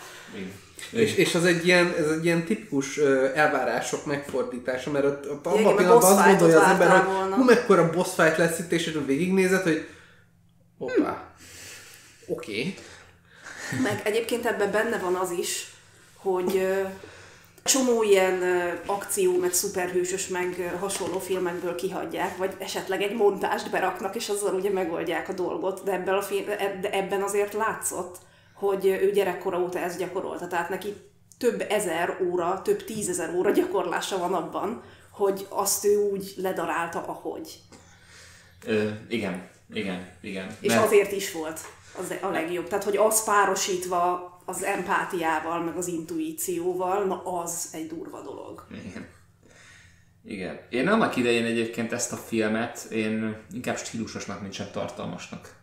És, és az egy ilyen, ez egy ilyen tipikus elvárások megfordítása, mert ott, ott abban a pillanatban azt gondolja az ember, hogy hú, mekkora boss fight lesz itt, és végignézed, hogy hoppá, oké. Okay. Meg egyébként ebben benne van az is, hogy csomó ilyen akció, meg szuperhősös, meg hasonló filmekből kihagyják, vagy esetleg egy montást beraknak, és azzal ugye megoldják a dolgot, de ebben, a film, de ebben azért látszott, hogy ő gyerekkora óta ezt gyakorolta, tehát neki több ezer óra, több tízezer óra gyakorlása van abban, hogy azt ő úgy ledarálta, ahogy. Ö, igen, igen, igen. És Mert... azért is volt az a legjobb. Tehát, hogy az párosítva az empátiával, meg az intuícióval, na az egy durva dolog. Igen. Igen. Én annak idején egyébként ezt a filmet én inkább stílusosnak, mint sem tartalmasnak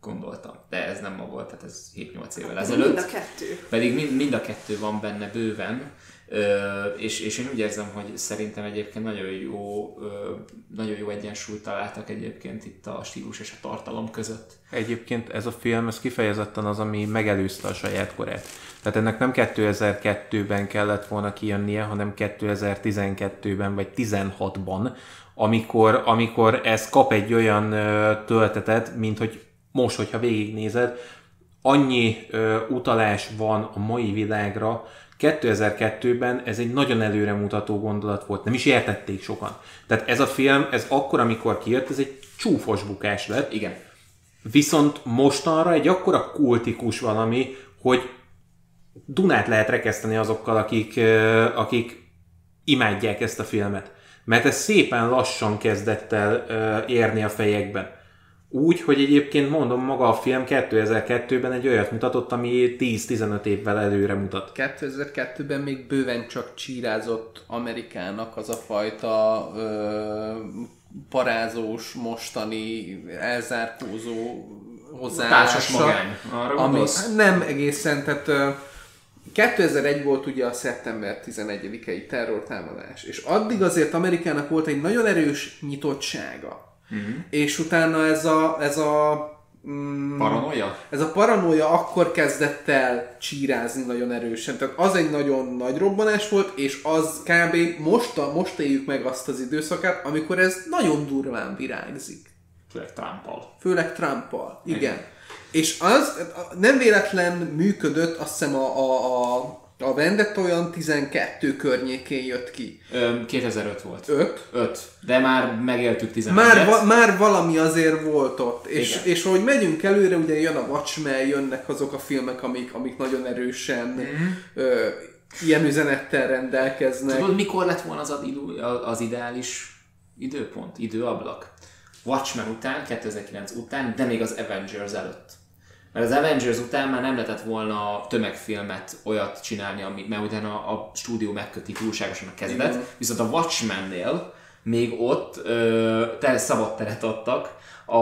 gondoltam. De ez nem ma volt, tehát ez 7-8 évvel ezelőtt. Mind a kettő. Pedig mind, mind a kettő van benne bőven. Ö, és, és én úgy érzem, hogy szerintem egyébként nagyon jó, ö, nagyon jó egyensúlyt találtak egyébként itt a stílus és a tartalom között. Egyébként ez a film, ez kifejezetten az, ami megelőzte a saját korát. Tehát ennek nem 2002-ben kellett volna kijönnie, hanem 2012-ben vagy 16-ban, amikor, amikor ez kap egy olyan töltetet, mint hogy most, hogyha végignézed, annyi ö, utalás van a mai világra, 2002-ben ez egy nagyon előremutató gondolat volt, nem is értették sokan. Tehát ez a film, ez akkor, amikor kijött, ez egy csúfos bukás lett. Igen. Viszont mostanra egy akkora kultikus valami, hogy Dunát lehet rekeszteni azokkal, akik, akik imádják ezt a filmet. Mert ez szépen lassan kezdett el érni a fejekben. Úgy, hogy egyébként mondom, maga a film 2002-ben egy olyat mutatott, ami 10-15 évvel előre mutat. 2002-ben még bőven csak csírázott Amerikának az a fajta ö, parázós, mostani, elzárkózó hozzáállása. Társas magány. Arra ami, gondolsz? nem egészen, tehát ö, 2001 volt ugye a szeptember 11-i terrortámadás, és addig azért Amerikának volt egy nagyon erős nyitottsága. Uh-huh. És utána ez a, ez a mm, Paranoia? ez a paranoia akkor kezdett el csírázni nagyon erősen. Tehát az egy nagyon nagy robbanás volt, és az kb. most, a, most éljük meg azt az időszakát, amikor ez nagyon durván virágzik. Főleg Trumpal. Főleg Trumpal. Igen. Igen. És az nem véletlen működött, azt hiszem a, a, a, a Vendetta olyan 12 környékén jött ki. Ö, 2005 volt. 5. 5. De már megéltük 11 Már, va, már valami azért volt ott, és, Igen. és ahogy megyünk előre, ugye jön a Watchmen, jönnek azok a filmek, amik, amik nagyon erősen mm-hmm. ö, ilyen üzenettel rendelkeznek. Tudod, mikor lett volna az, idő, az ideális időpont, időablak? Watchmen után, 2009 után, de még az Avengers előtt. Mert az Avengers után már nem lehetett volna tömegfilmet olyat csinálni, ami, mert utána a stúdió megköti túlságosan a kezdet. Igen. Viszont a Watchmennél még ott ö, tel, szabad teret adtak a,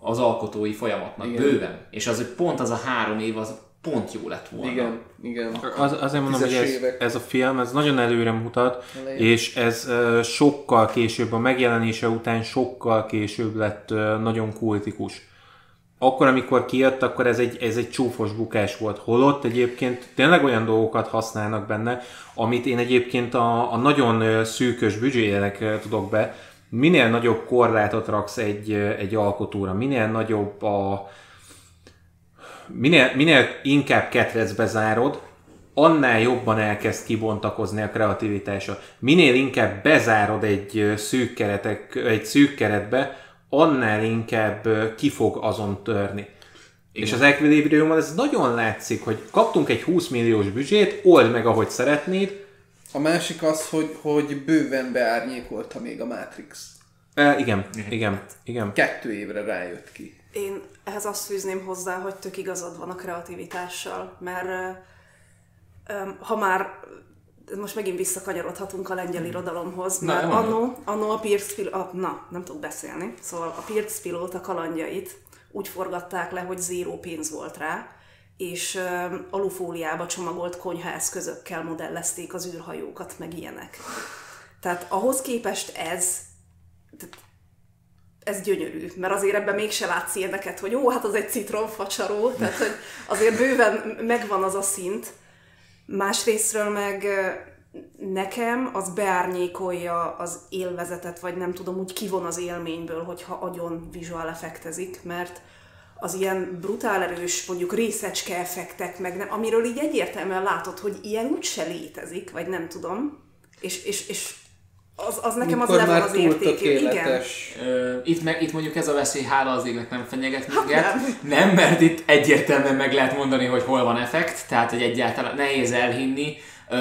az alkotói folyamatnak, Igen. bőven. És az, hogy pont az a három év, az pont jó lett volna. Igen, igen. Az, azért mondom, hogy ez, ez a film, ez nagyon előre mutat, és ez ö, sokkal később, a megjelenése után sokkal később lett ö, nagyon kultikus. Akkor, amikor kijött, akkor ez egy, ez egy csúfos bukás volt. Holott egyébként tényleg olyan dolgokat használnak benne, amit én egyébként a, a nagyon szűkös büdzséjének tudok be. Minél nagyobb korlátot raksz egy, egy alkotóra, minél nagyobb a, minél, minél inkább ketrecbe zárod, annál jobban elkezd kibontakozni a kreativitása. Minél inkább bezárod egy szűk, keretek, egy szűk keretbe, annál inkább ki fog azon törni. Igen. És az Equilibriumon ez nagyon látszik, hogy kaptunk egy 20 milliós büdzsét, old meg ahogy szeretnéd, A másik az, hogy, hogy bőven beárnyékolta még a Matrix. e, igen, igen, igen. Kettő évre rájött ki. Én ehhez azt fűzném hozzá, hogy tök igazad van a kreativitással, mert ha már most megint visszakanyarodhatunk a lengyel irodalomhoz, Na, mert mondd. annó, annó a Pirc a, na, nem tudok beszélni, szóval a Pirc pilóta kalandjait úgy forgatták le, hogy zéró pénz volt rá, és ö, alufóliába csomagolt konyhaeszközökkel modellezték az űrhajókat, meg ilyenek. Tehát ahhoz képest ez, ez gyönyörű, mert azért ebben mégse látsz ilyeneket, hogy ó, hát az egy citronfacsaró, tehát hogy azért bőven megvan az a szint. Másrésztről meg nekem az beárnyékolja az élvezetet, vagy nem tudom, úgy kivon az élményből, hogyha agyon visual effektezik, mert az ilyen brutál erős, mondjuk részecske effektek, meg nem, amiről így egyértelműen látod, hogy ilyen úgyse létezik, vagy nem tudom, és, és, és az, az nekem az Mikor van már az túl értéke. Igen. itt, meg, itt mondjuk ez a veszély, hála az égnek nem fenyeget minket. nem. nem, mert itt egyértelműen meg lehet mondani, hogy hol van effekt, tehát hogy egyáltalán nehéz elhinni.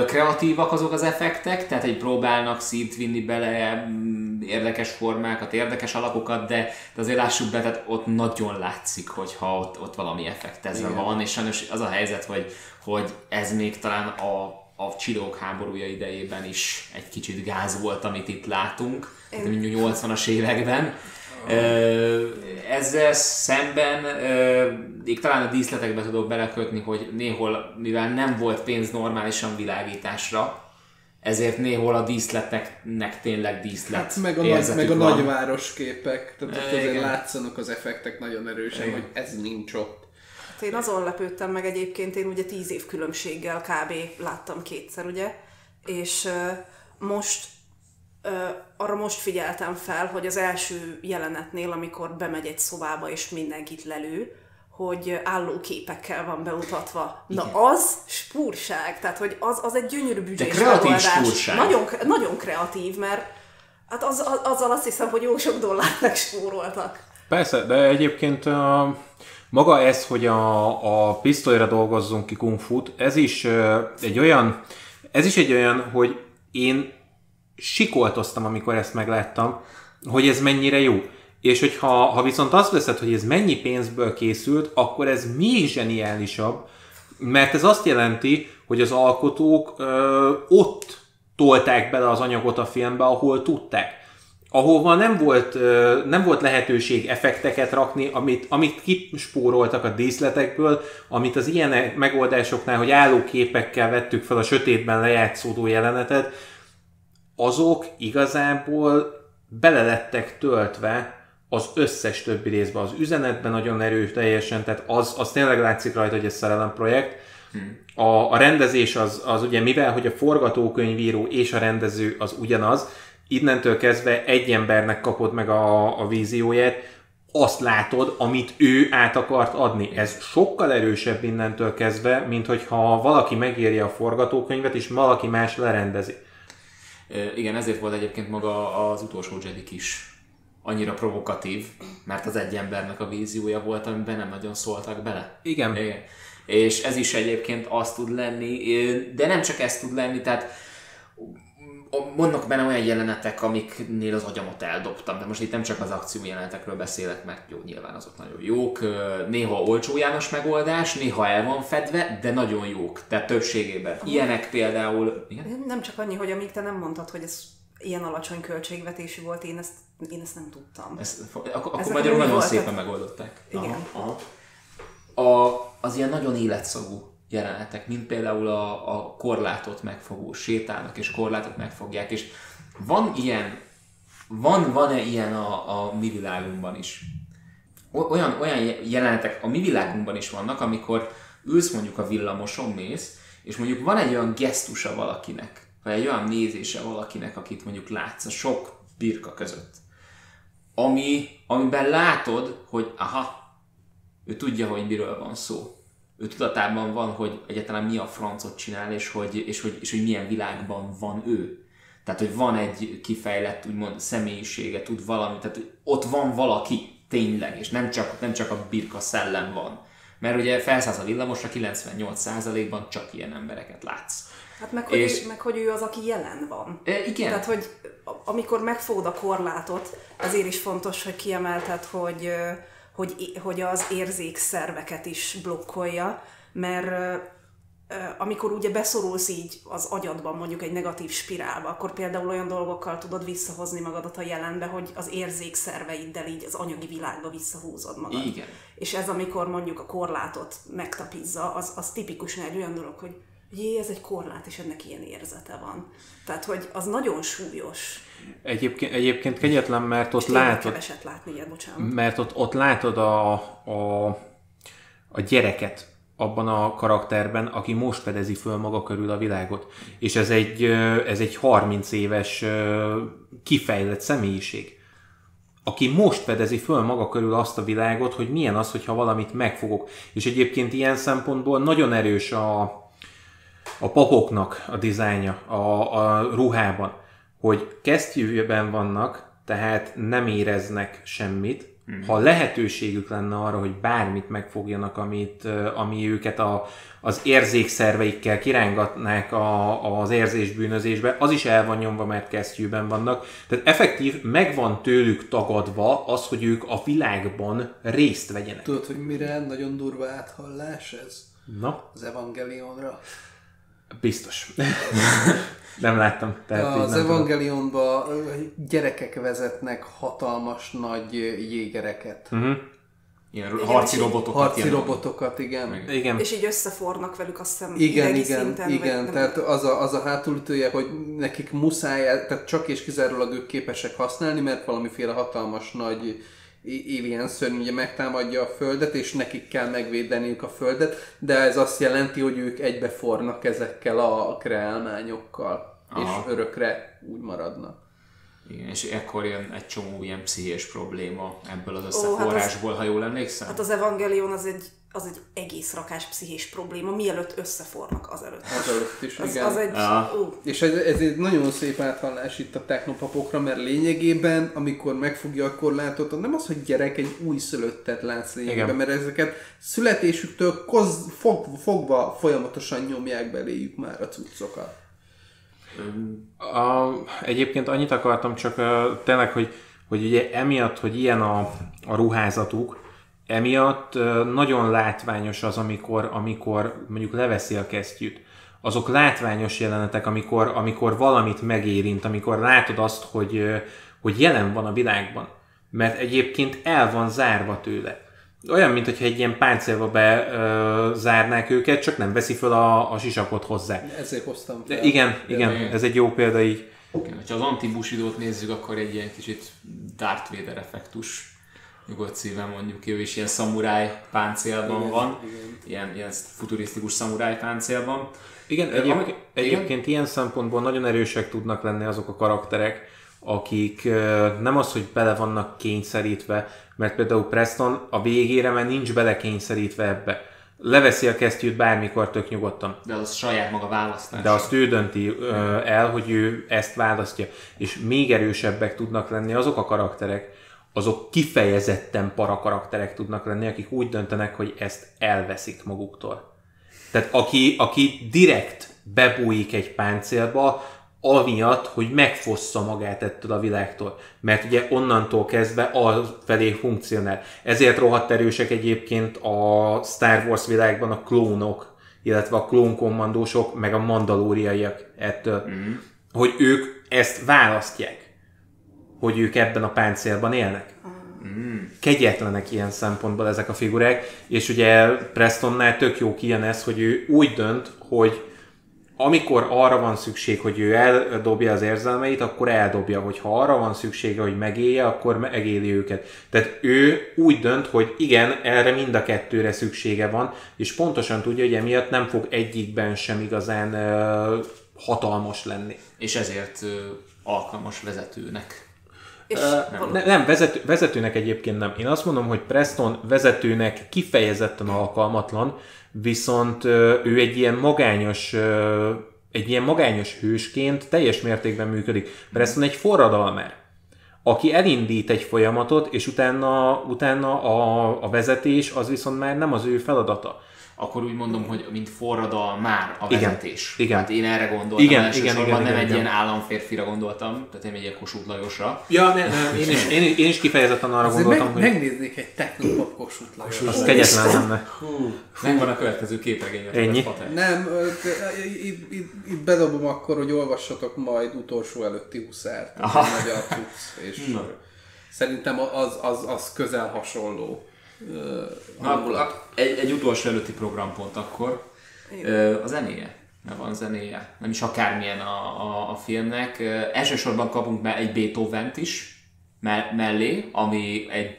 Kreatívak azok az effektek, tehát egy próbálnak színt vinni bele mm, érdekes formákat, érdekes alakokat, de, de azért lássuk be, tehát ott nagyon látszik, hogyha ott, ott valami effekt ezzel van, és sajnos az a helyzet, hogy, hogy ez még talán a, a csilók háborúja idejében is egy kicsit gáz volt, amit itt látunk, tehát mondjuk 80-as években. Ezzel szemben még talán a díszletekbe tudok belekötni, hogy néhol, mivel nem volt pénz normálisan világításra, ezért néhol a díszleteknek tényleg díszlet Hát meg a, nagy, meg a van. nagyváros képek, tehát ott azért Igen. látszanak az effektek nagyon erősen, hogy ez nincs ott. Hát Én azon lepődtem meg egyébként, én ugye tíz év különbséggel kb. láttam kétszer, ugye, és most arra most figyeltem fel, hogy az első jelenetnél, amikor bemegy egy szobába és mindenkit lelő, hogy állóképekkel van bemutatva. Na Igen. az spúrság, tehát hogy az, az egy gyönyörű büdzsés kreatív spúrság. Nagyon, nagyon kreatív, mert hát az, az, azzal azt hiszem, hogy jó sok dollárt megspóroltak. Persze, de egyébként uh, maga ez, hogy a, a pisztolyra dolgozzunk ki kung fu ez is egy olyan, ez is egy olyan, hogy én sikoltoztam, amikor ezt megláttam, hogy ez mennyire jó. És hogyha ha viszont azt veszed, hogy ez mennyi pénzből készült, akkor ez még zseniálisabb, mert ez azt jelenti, hogy az alkotók ö, ott tolták bele az anyagot a filmbe, ahol tudták. Ahova nem volt, nem volt lehetőség effekteket rakni, amit, amit kispóroltak a díszletekből, amit az ilyen megoldásoknál, hogy állóképekkel vettük fel a sötétben lejátszódó jelenetet, azok igazából bele lettek töltve az összes többi részben, az üzenetben nagyon erős teljesen, tehát az, az tényleg látszik rajta, hogy ez szerelem projekt. Hmm. A, a rendezés az, az ugye, mivel hogy a forgatókönyvíró és a rendező az ugyanaz, innentől kezdve egy embernek kapod meg a, a vízióját, azt látod, amit ő át akart adni. Ez sokkal erősebb innentől kezdve, mint hogyha valaki megírja a forgatókönyvet, és valaki más lerendezi. Igen, ezért volt egyébként maga az utolsó Jedi is annyira provokatív, mert az egy embernek a víziója volt, amiben nem nagyon szóltak bele. Igen. Igen. És ez is egyébként az tud lenni, de nem csak ez tud lenni, tehát vannak benne olyan jelenetek, amiknél az agyamat eldobtam, de most itt nem csak az akció jelenetekről beszélek, mert jó, nyilván azok nagyon jók, néha olcsó János megoldás, néha el van fedve, de nagyon jók, tehát többségében. Ilyenek például... Igen? Nem csak annyi, hogy amíg te nem mondtad, hogy ez ilyen alacsony költségvetésű volt, én ezt, én ezt nem tudtam. Ezt, akkor akkor magyarul nagyon voltak? szépen megoldották. Igen. Aha, aha. A, az ilyen nagyon életszagú jelenetek, mint például a, a korlátot megfogó sétálnak, és korlátot megfogják, és van ilyen, van, van-e ilyen a, a mi világunkban is? Olyan, olyan jelenetek a mi világunkban is vannak, amikor ülsz mondjuk a villamoson, mész, és mondjuk van egy olyan gesztusa valakinek, vagy egy olyan nézése valakinek, akit mondjuk látsz a sok birka között, ami, amiben látod, hogy aha, ő tudja, hogy miről van szó. Ő tudatában van, hogy egyáltalán mi a francot csinál, és hogy, és hogy, és hogy milyen világban van ő. Tehát, hogy van egy kifejlett, úgymond személyisége, tud valami, tehát hogy ott van valaki tényleg, és nem csak, nem csak a birka szellem van. Mert ugye felszállsz a villamosra, 98%-ban csak ilyen embereket látsz. Hát meg hogy, és... ő, meg hogy ő az, aki jelen van. E, igen. Tehát, hogy amikor megfogod a korlátot, azért is fontos, hogy kiemelted, hogy, hogy, hogy az érzékszerveket is blokkolja, mert amikor ugye beszorulsz így az agyadban mondjuk egy negatív spirálba, akkor például olyan dolgokkal tudod visszahozni magadat a jelenbe, hogy az érzékszerveiddel így az anyagi világba visszahúzod magad. Igen. És ez amikor mondjuk a korlátot megtapizza, az, az tipikusan egy olyan dolog, hogy jé, ez egy korlát, és ennek ilyen érzete van. Tehát, hogy az nagyon súlyos. Egyébként, egyébként kegyetlen, mert ott látod... keveset látni ilyet, bocsánat. Mert ott, ott látod a, a, a gyereket abban a karakterben, aki most fedezi föl maga körül a világot. És ez egy, ez egy 30 éves kifejlett személyiség aki most fedezi föl maga körül azt a világot, hogy milyen az, hogyha valamit megfogok. És egyébként ilyen szempontból nagyon erős a, a papoknak a dizájnja a, a ruhában, hogy kesztyűben vannak, tehát nem éreznek semmit, Hmm. Ha lehetőségük lenne arra, hogy bármit megfogjanak, amit, ami őket a, az érzékszerveikkel kirángatnák a, az érzésbűnözésbe, az is el van nyomva, mert kesztyűben vannak. Tehát effektív megvan tőlük tagadva az, hogy ők a világban részt vegyenek. Tudod, hogy mire nagyon durva áthallás ez? Na? Az Evangelionra. Biztos. <laughs> nem láttam. Tehát az Evangelionban gyerekek vezetnek hatalmas nagy jégereket. Uh-huh. Ilyen igen, harci robotokat. Harci ilyen robotokat, igen. igen. És így összefornak velük azt hiszem Igen, igen, szinten, igen. Tehát az a, az a hátulütője, hogy nekik muszáj, tehát csak és kizárólag ők képesek használni, mert valamiféle hatalmas nagy szörny ugye megtámadja a Földet, és nekik kell megvédeniük a Földet, de ez azt jelenti, hogy ők egybefornak ezekkel a kreálmányokkal, Aha. és örökre úgy maradnak. Igen, és ekkor jön egy csomó ilyen pszichés probléma ebből az összeforrásból, oh, hát az, ha jól emlékszem. Hát az Evangelion az egy az egy egész rakás pszichés probléma, mielőtt összefornak azelőtt. Azelőtt is, az, igen. Az egy, ja. uh. És ez, ez egy nagyon szép áthallás itt a technopapokra, mert lényegében, amikor megfogja a korlátot, nem az, hogy gyerek egy új szülöttet látsz lényegében, igen. mert ezeket születésüktől koz, fog, fogva folyamatosan nyomják beléjük már a cuccokat. A, egyébként annyit akartam csak tényleg, hogy, hogy ugye emiatt, hogy ilyen a, a ruházatuk, Emiatt nagyon látványos az, amikor, amikor mondjuk leveszi a kesztyűt. Azok látványos jelenetek, amikor, amikor valamit megérint, amikor látod azt, hogy, hogy jelen van a világban. Mert egyébként el van zárva tőle. Olyan, mintha egy ilyen páncélba bezárnák őket, csak nem veszi fel a, a sisakot hozzá. Ezért hoztam fel. Igen, igen, ez egy jó példa így. Igen, ha az antibusidót nézzük, akkor egy ilyen kicsit Darth Vader effektus nyugodt szívem mondjuk ő is ilyen szamuráj páncélban igen, van, igen. Ilyen, ilyen futurisztikus szamuráj páncélban. Igen, egyéb, ami, egyébként igen? ilyen szempontból nagyon erősek tudnak lenni azok a karakterek, akik nem az, hogy bele vannak kényszerítve, mert például Preston a végére már nincs bele kényszerítve ebbe. Leveszi a kesztyűt bármikor tök nyugodtan. De az saját maga választás. De azt ő dönti el, hogy ő ezt választja. És még erősebbek tudnak lenni azok a karakterek, azok kifejezetten parakarakterek tudnak lenni, akik úgy döntenek, hogy ezt elveszik maguktól. Tehát aki, aki direkt bebújik egy páncélba, amiatt, hogy megfossza magát ettől a világtól. Mert ugye onnantól kezdve az felé funkcionál. Ezért rohadt erősek egyébként a Star Wars világban a klónok, illetve a klónkommandósok, meg a mandalóriaiak ettől. Mm. Hogy ők ezt választják hogy ők ebben a páncélban élnek. Mm. Kegyetlenek ilyen szempontból ezek a figurák, és ugye Prestonnál tök jó kijön ez, hogy ő úgy dönt, hogy amikor arra van szükség, hogy ő eldobja az érzelmeit, akkor eldobja, hogyha arra van szüksége, hogy megélje, akkor megéli őket. Tehát ő úgy dönt, hogy igen, erre mind a kettőre szüksége van, és pontosan tudja, hogy emiatt nem fog egyikben sem igazán hatalmas lenni. És ezért alkalmas vezetőnek. És uh, ne, nem, vezető, vezetőnek egyébként nem. Én azt mondom, hogy Preston vezetőnek kifejezetten alkalmatlan, viszont ő egy ilyen magányos egy ilyen magányos hősként teljes mértékben működik. Preston egy forradalmer, aki elindít egy folyamatot, és utána, utána a, a vezetés az viszont már nem az ő feladata akkor úgy mondom, hogy mint forradal már a vezetés. Igen. Hát én erre gondoltam igen, igen, igen, nem igen, egy igen. ilyen államférfira gondoltam, tehát én egy ilyen Kossuth Lajosra. Ja, ne, ne, én, is, én, <laughs> én is kifejezetten arra Azért gondoltam, meg, hogy... Megnéznék egy technopop Kossuth Lajos. Az kegyetlen lenne. Megvan a következő képregény. Ennyi? Nem, itt, itt, itt bedobom akkor, hogy olvassatok majd utolsó előtti huszárt. A magyar tudsz, és szerintem az, az, az közel hasonló Na, egy, egy utolsó előtti programpont akkor. Jó. A zenéje. Nem van zenéje. Nem is akármilyen a, a, a filmnek. Elsősorban kapunk be egy Beethoven-t is mellé, ami egy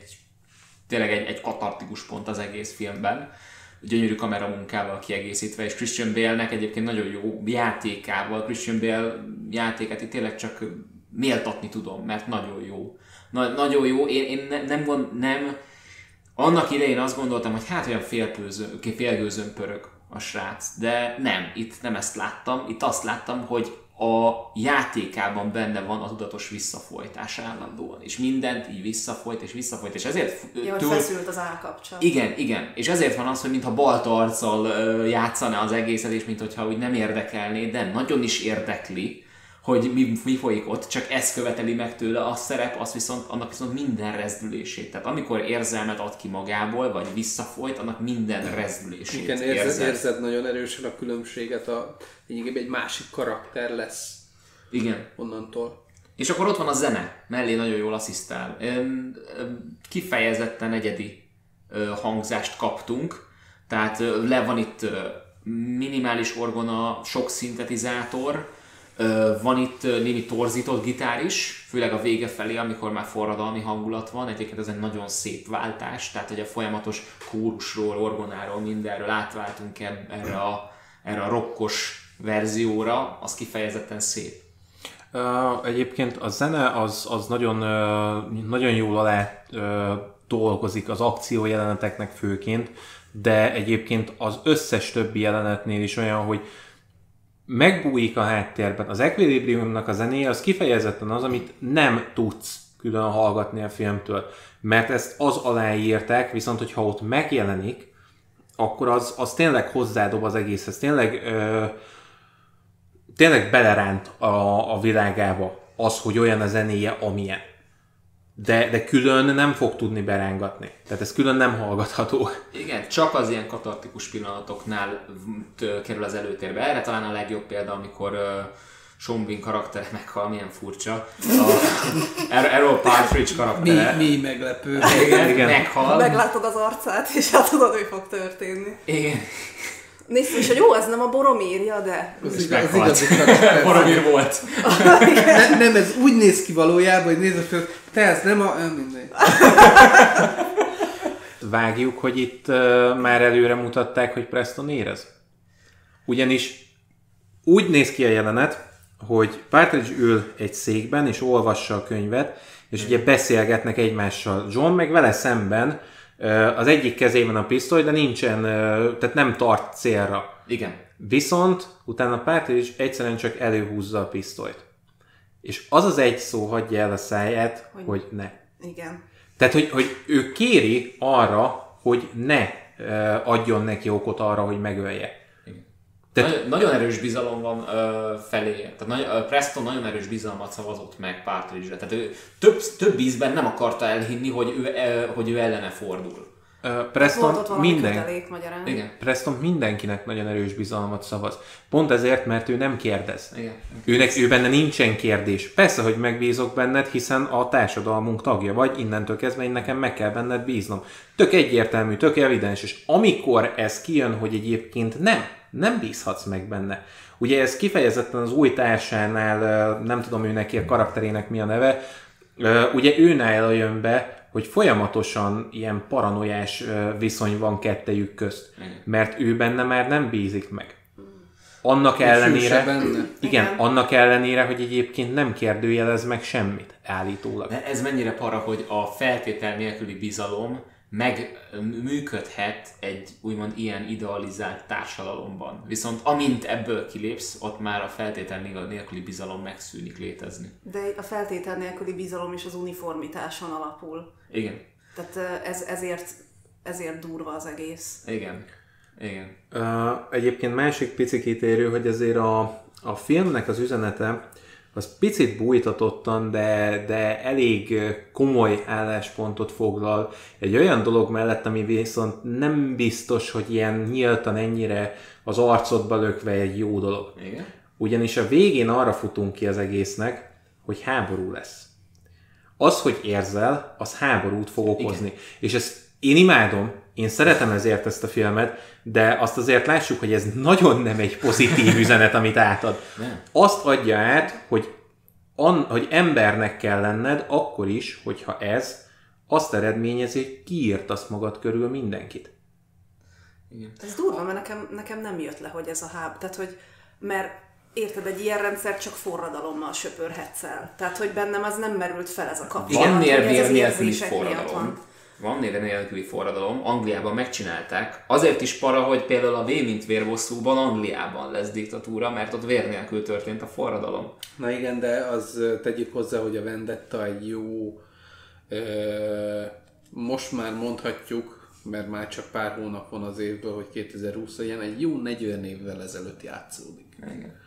tényleg egy, egy katartikus pont az egész filmben. Gyönyörű kameramunkával kiegészítve, és Christian Bale-nek egyébként nagyon jó játékával. Christian Bale játékát itt tényleg csak méltatni tudom, mert nagyon jó. Na, nagyon jó. Én, én ne, nem, gond, nem annak idején azt gondoltam, hogy hát olyan félpőző, félgőzön pörög a srác, de nem, itt nem ezt láttam, itt azt láttam, hogy a játékában benne van a tudatos visszafolytás állandóan, és mindent így visszafolyt és visszafolyt, és ezért... Ja, túl... feszült az állkapcsolat. Igen, igen, és ezért van az, hogy mintha balta arccal játszaná az egészet, és mintha úgy nem érdekelné, de nagyon is érdekli, hogy mi, mi folyik ott, csak ez követeli meg tőle a szerep, az viszont, annak viszont minden rezdülését. Tehát amikor érzelmet ad ki magából, vagy visszafolyt, annak minden rezdülését Igen, érzed, érzed. érzed nagyon erősen a különbséget, a, lényegében egy másik karakter lesz. Igen. Onnantól. És akkor ott van a zene, mellé nagyon jól asszisztál. Kifejezetten egyedi hangzást kaptunk, tehát le van itt minimális orgona, sok szintetizátor, van itt némi torzított gitár is, főleg a vége felé, amikor már forradalmi hangulat van. Egyébként ez egy nagyon szép váltás, tehát hogy a folyamatos kórusról, orgonáról, mindenről átváltunk erre a, erre a rokkos verzióra, az kifejezetten szép. Egyébként a zene az, az nagyon, nagyon jól alá dolgozik az akció jeleneteknek főként, de egyébként az összes többi jelenetnél is olyan, hogy megbújik a háttérben. Az Equilibriumnak a zenéje az kifejezetten az, amit nem tudsz külön hallgatni a filmtől, mert ezt az aláírták, viszont hogyha ott megjelenik, akkor az, az tényleg hozzádob az egészhez, tényleg, ö, tényleg beleránt a, a világába az, hogy olyan a zenéje, amilyen de, de külön nem fog tudni berángatni. Tehát ez külön nem hallgatható. Igen, csak az ilyen katartikus pillanatoknál kerül az előtérbe. Erre talán a legjobb példa, amikor uh, Bean karaktere meghal, milyen furcsa. A Errol Partridge karaktere. Mi, mi meglepő. Igen, igen. meghal. Meglátod az arcát, és hát tudod, hogy fog történni. Igen. Nézd is, hogy jó, ez nem a Boromírja, de... Az, igaz, az igazi karakter. <laughs> Boromír volt. ne, nem, ez úgy néz ki valójában, hogy nézd fel, te ez nem a... Mindegy. <laughs> Vágjuk, hogy itt uh, már előre mutatták, hogy Preston érez. Ugyanis úgy néz ki a jelenet, hogy Partridge ül egy székben, és olvassa a könyvet, és ugye beszélgetnek egymással. John meg vele szemben az egyik kezében a pisztoly, de nincsen, tehát nem tart célra. Igen. Viszont utána Partridge egyszerűen csak előhúzza a pisztolyt. És az az egy szó hagyja el a száját, hogy, hogy ne. Igen. Tehát, hogy, hogy ő kéri arra, hogy ne adjon neki okot arra, hogy megölje. Tehát... Nagy, nagyon erős bizalom van uh, felé. Tehát nagy, Preston nagyon erős bizalmat szavazott meg Partridge-re. Tehát ő több, több ízben nem akarta elhinni, hogy ő, uh, hogy ő ellene fordul. Uh, Preston, minden, kötelék, Igen. Preston mindenkinek nagyon erős bizalmat szavaz. Pont ezért, mert ő nem kérdez. Igen. Őnek, ő benne nincsen kérdés. Persze, hogy megbízok benned, hiszen a társadalmunk tagja vagy, innentől kezdve én nekem meg kell benned bíznom. Tök egyértelmű, tök evidens, és amikor ez kijön, hogy egyébként nem, nem bízhatsz meg benne. Ugye ez kifejezetten az új társánál, nem tudom ő neki a karakterének mi a neve, ugye őnál jön be, hogy folyamatosan ilyen paranoiás viszony van kettejük közt, mert ő benne már nem bízik meg. Annak ellenére, igen, igen, annak ellenére, hogy egyébként nem kérdőjelez meg semmit, állítólag. De ez mennyire para, hogy a feltétel nélküli bizalom megműködhet egy úgymond ilyen idealizált társadalomban. Viszont amint ebből kilépsz, ott már a feltétel nélküli bizalom megszűnik létezni. De a feltétel nélküli bizalom is az uniformitáson alapul. Igen. Tehát ez, ezért, ezért durva az egész. Igen. Igen. Uh, egyébként másik pici kitérő, hogy azért a, a filmnek az üzenete az picit bújtatottan, de, de elég komoly álláspontot foglal egy olyan dolog mellett, ami viszont nem biztos, hogy ilyen nyíltan ennyire az arcodba lökve egy jó dolog. Igen. Ugyanis a végén arra futunk ki az egésznek, hogy háború lesz. Az, hogy érzel, az háborút fog okozni. Igen. És ezt én imádom, én szeretem ezért ezt a filmet, de azt azért lássuk, hogy ez nagyon nem egy pozitív <laughs> üzenet, amit átad. Nem. Azt adja át, hogy, an, hogy embernek kell lenned akkor is, hogyha ez azt eredményezi, hogy kiírtasz magad körül mindenkit. Igen. Ez durva, mert nekem, nekem nem jött le, hogy ez a háb. Tehát, hogy mert érted, egy ilyen rendszer csak forradalommal söpörhetsz el. Tehát, hogy bennem az nem merült fel ez a kapcsolat. Van nér nélküli forradalom van néven nélküli forradalom, Angliában megcsinálták. Azért is para, hogy például a V mint vérbosszúban Angliában lesz diktatúra, mert ott vér nélkül történt a forradalom. Na igen, de az tegyük hozzá, hogy a Vendetta egy jó, ö, most már mondhatjuk, mert már csak pár hónap van az évből, hogy 2020 ilyen egy jó 40 évvel ezelőtt játszódik. Igen.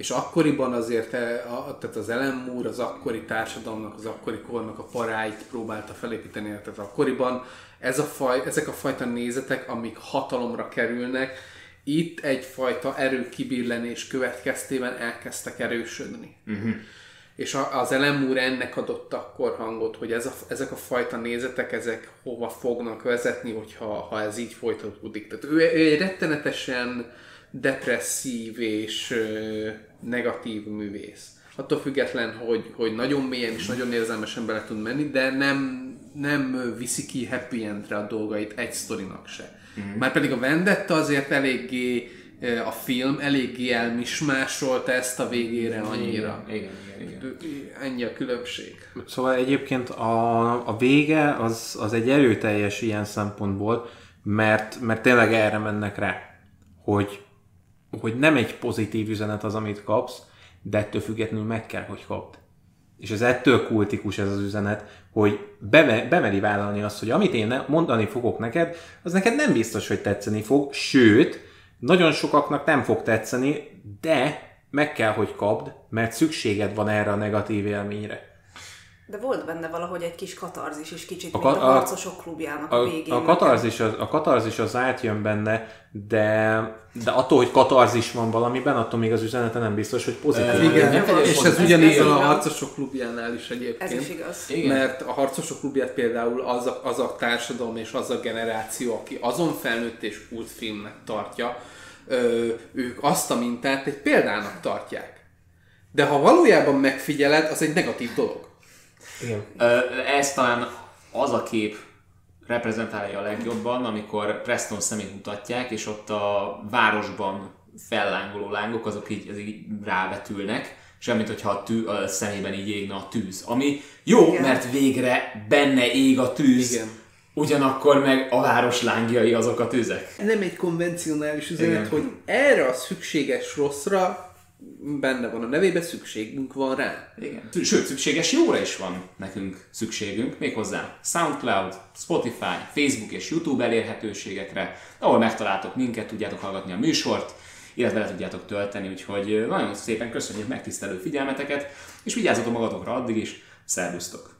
És akkoriban azért a, tehát az Ellen Moore az akkori társadalomnak, az akkori kornak a paráit próbálta felépíteni. Tehát akkoriban ez a faj, ezek a fajta nézetek, amik hatalomra kerülnek, itt egyfajta erőkibirlenés következtében elkezdtek erősödni. Uh-huh. És az Ellen Moore ennek adott akkor hangot, hogy ez a, ezek a fajta nézetek, ezek hova fognak vezetni, hogyha ha ez így folytatódik. Tehát ő, ő egy rettenetesen depresszív és negatív művész. Attól független, hogy, hogy nagyon mélyen és nagyon érzelmesen bele tud menni, de nem, nem viszi ki happy endre a dolgait egy sztorinak se. Mm. Már pedig a Vendetta azért eléggé a film eléggé elmismásolta ezt a végére annyira. Igen, igen, igen. igen. Ennyi a különbség. Szóval egyébként a, a vége az, az egy erőteljes ilyen szempontból, mert, mert tényleg erre mennek rá, hogy, hogy nem egy pozitív üzenet az, amit kapsz, de ettől függetlenül meg kell, hogy kapd. És ez ettől kultikus ez az üzenet, hogy be, bemeri vállalni azt, hogy amit én mondani fogok neked, az neked nem biztos, hogy tetszeni fog, sőt, nagyon sokaknak nem fog tetszeni, de meg kell, hogy kapd, mert szükséged van erre a negatív élményre. De volt benne valahogy egy kis katarzis is, kicsit, a, mint a, a harcosok klubjának a, a végén. A katarzis, az, a katarzis az átjön benne, de, de attól, hogy katarzis van valamiben, attól még az üzenete nem biztos, hogy pozitív. E, igen, nem és ez, ez ugyanígy a harcosok klubjánál is egyébként. Ez is igaz. Igen. Mert a harcosok klubját például az a, az a társadalom és az a generáció, aki azon felnőtt és kultfilmnek tartja, ö, ők azt a mintát egy példának tartják. De ha valójában megfigyeled, az egy negatív dolog. Igen. Ez talán az a kép reprezentálja a legjobban, amikor Preston szemét mutatják, és ott a városban fellángoló lángok, azok így, azok így rávetülnek, semmit, hogyha a, tű, a szemében így égne a tűz. Ami jó, Igen. mert végre benne ég a tűz, Igen. ugyanakkor meg a város lángjai azok a tüzek. Nem egy konvencionális üzenet, Igen. hogy erre a szükséges rosszra benne van a nevében, szükségünk van rá. Igen. Sőt, szükséges jóra is van nekünk szükségünk, méghozzá SoundCloud, Spotify, Facebook és YouTube elérhetőségekre, ahol megtaláltok minket, tudjátok hallgatni a műsort, illetve le tudjátok tölteni, úgyhogy nagyon szépen köszönjük megtisztelő figyelmeteket, és vigyázzatok magatokra addig is, szervusztok!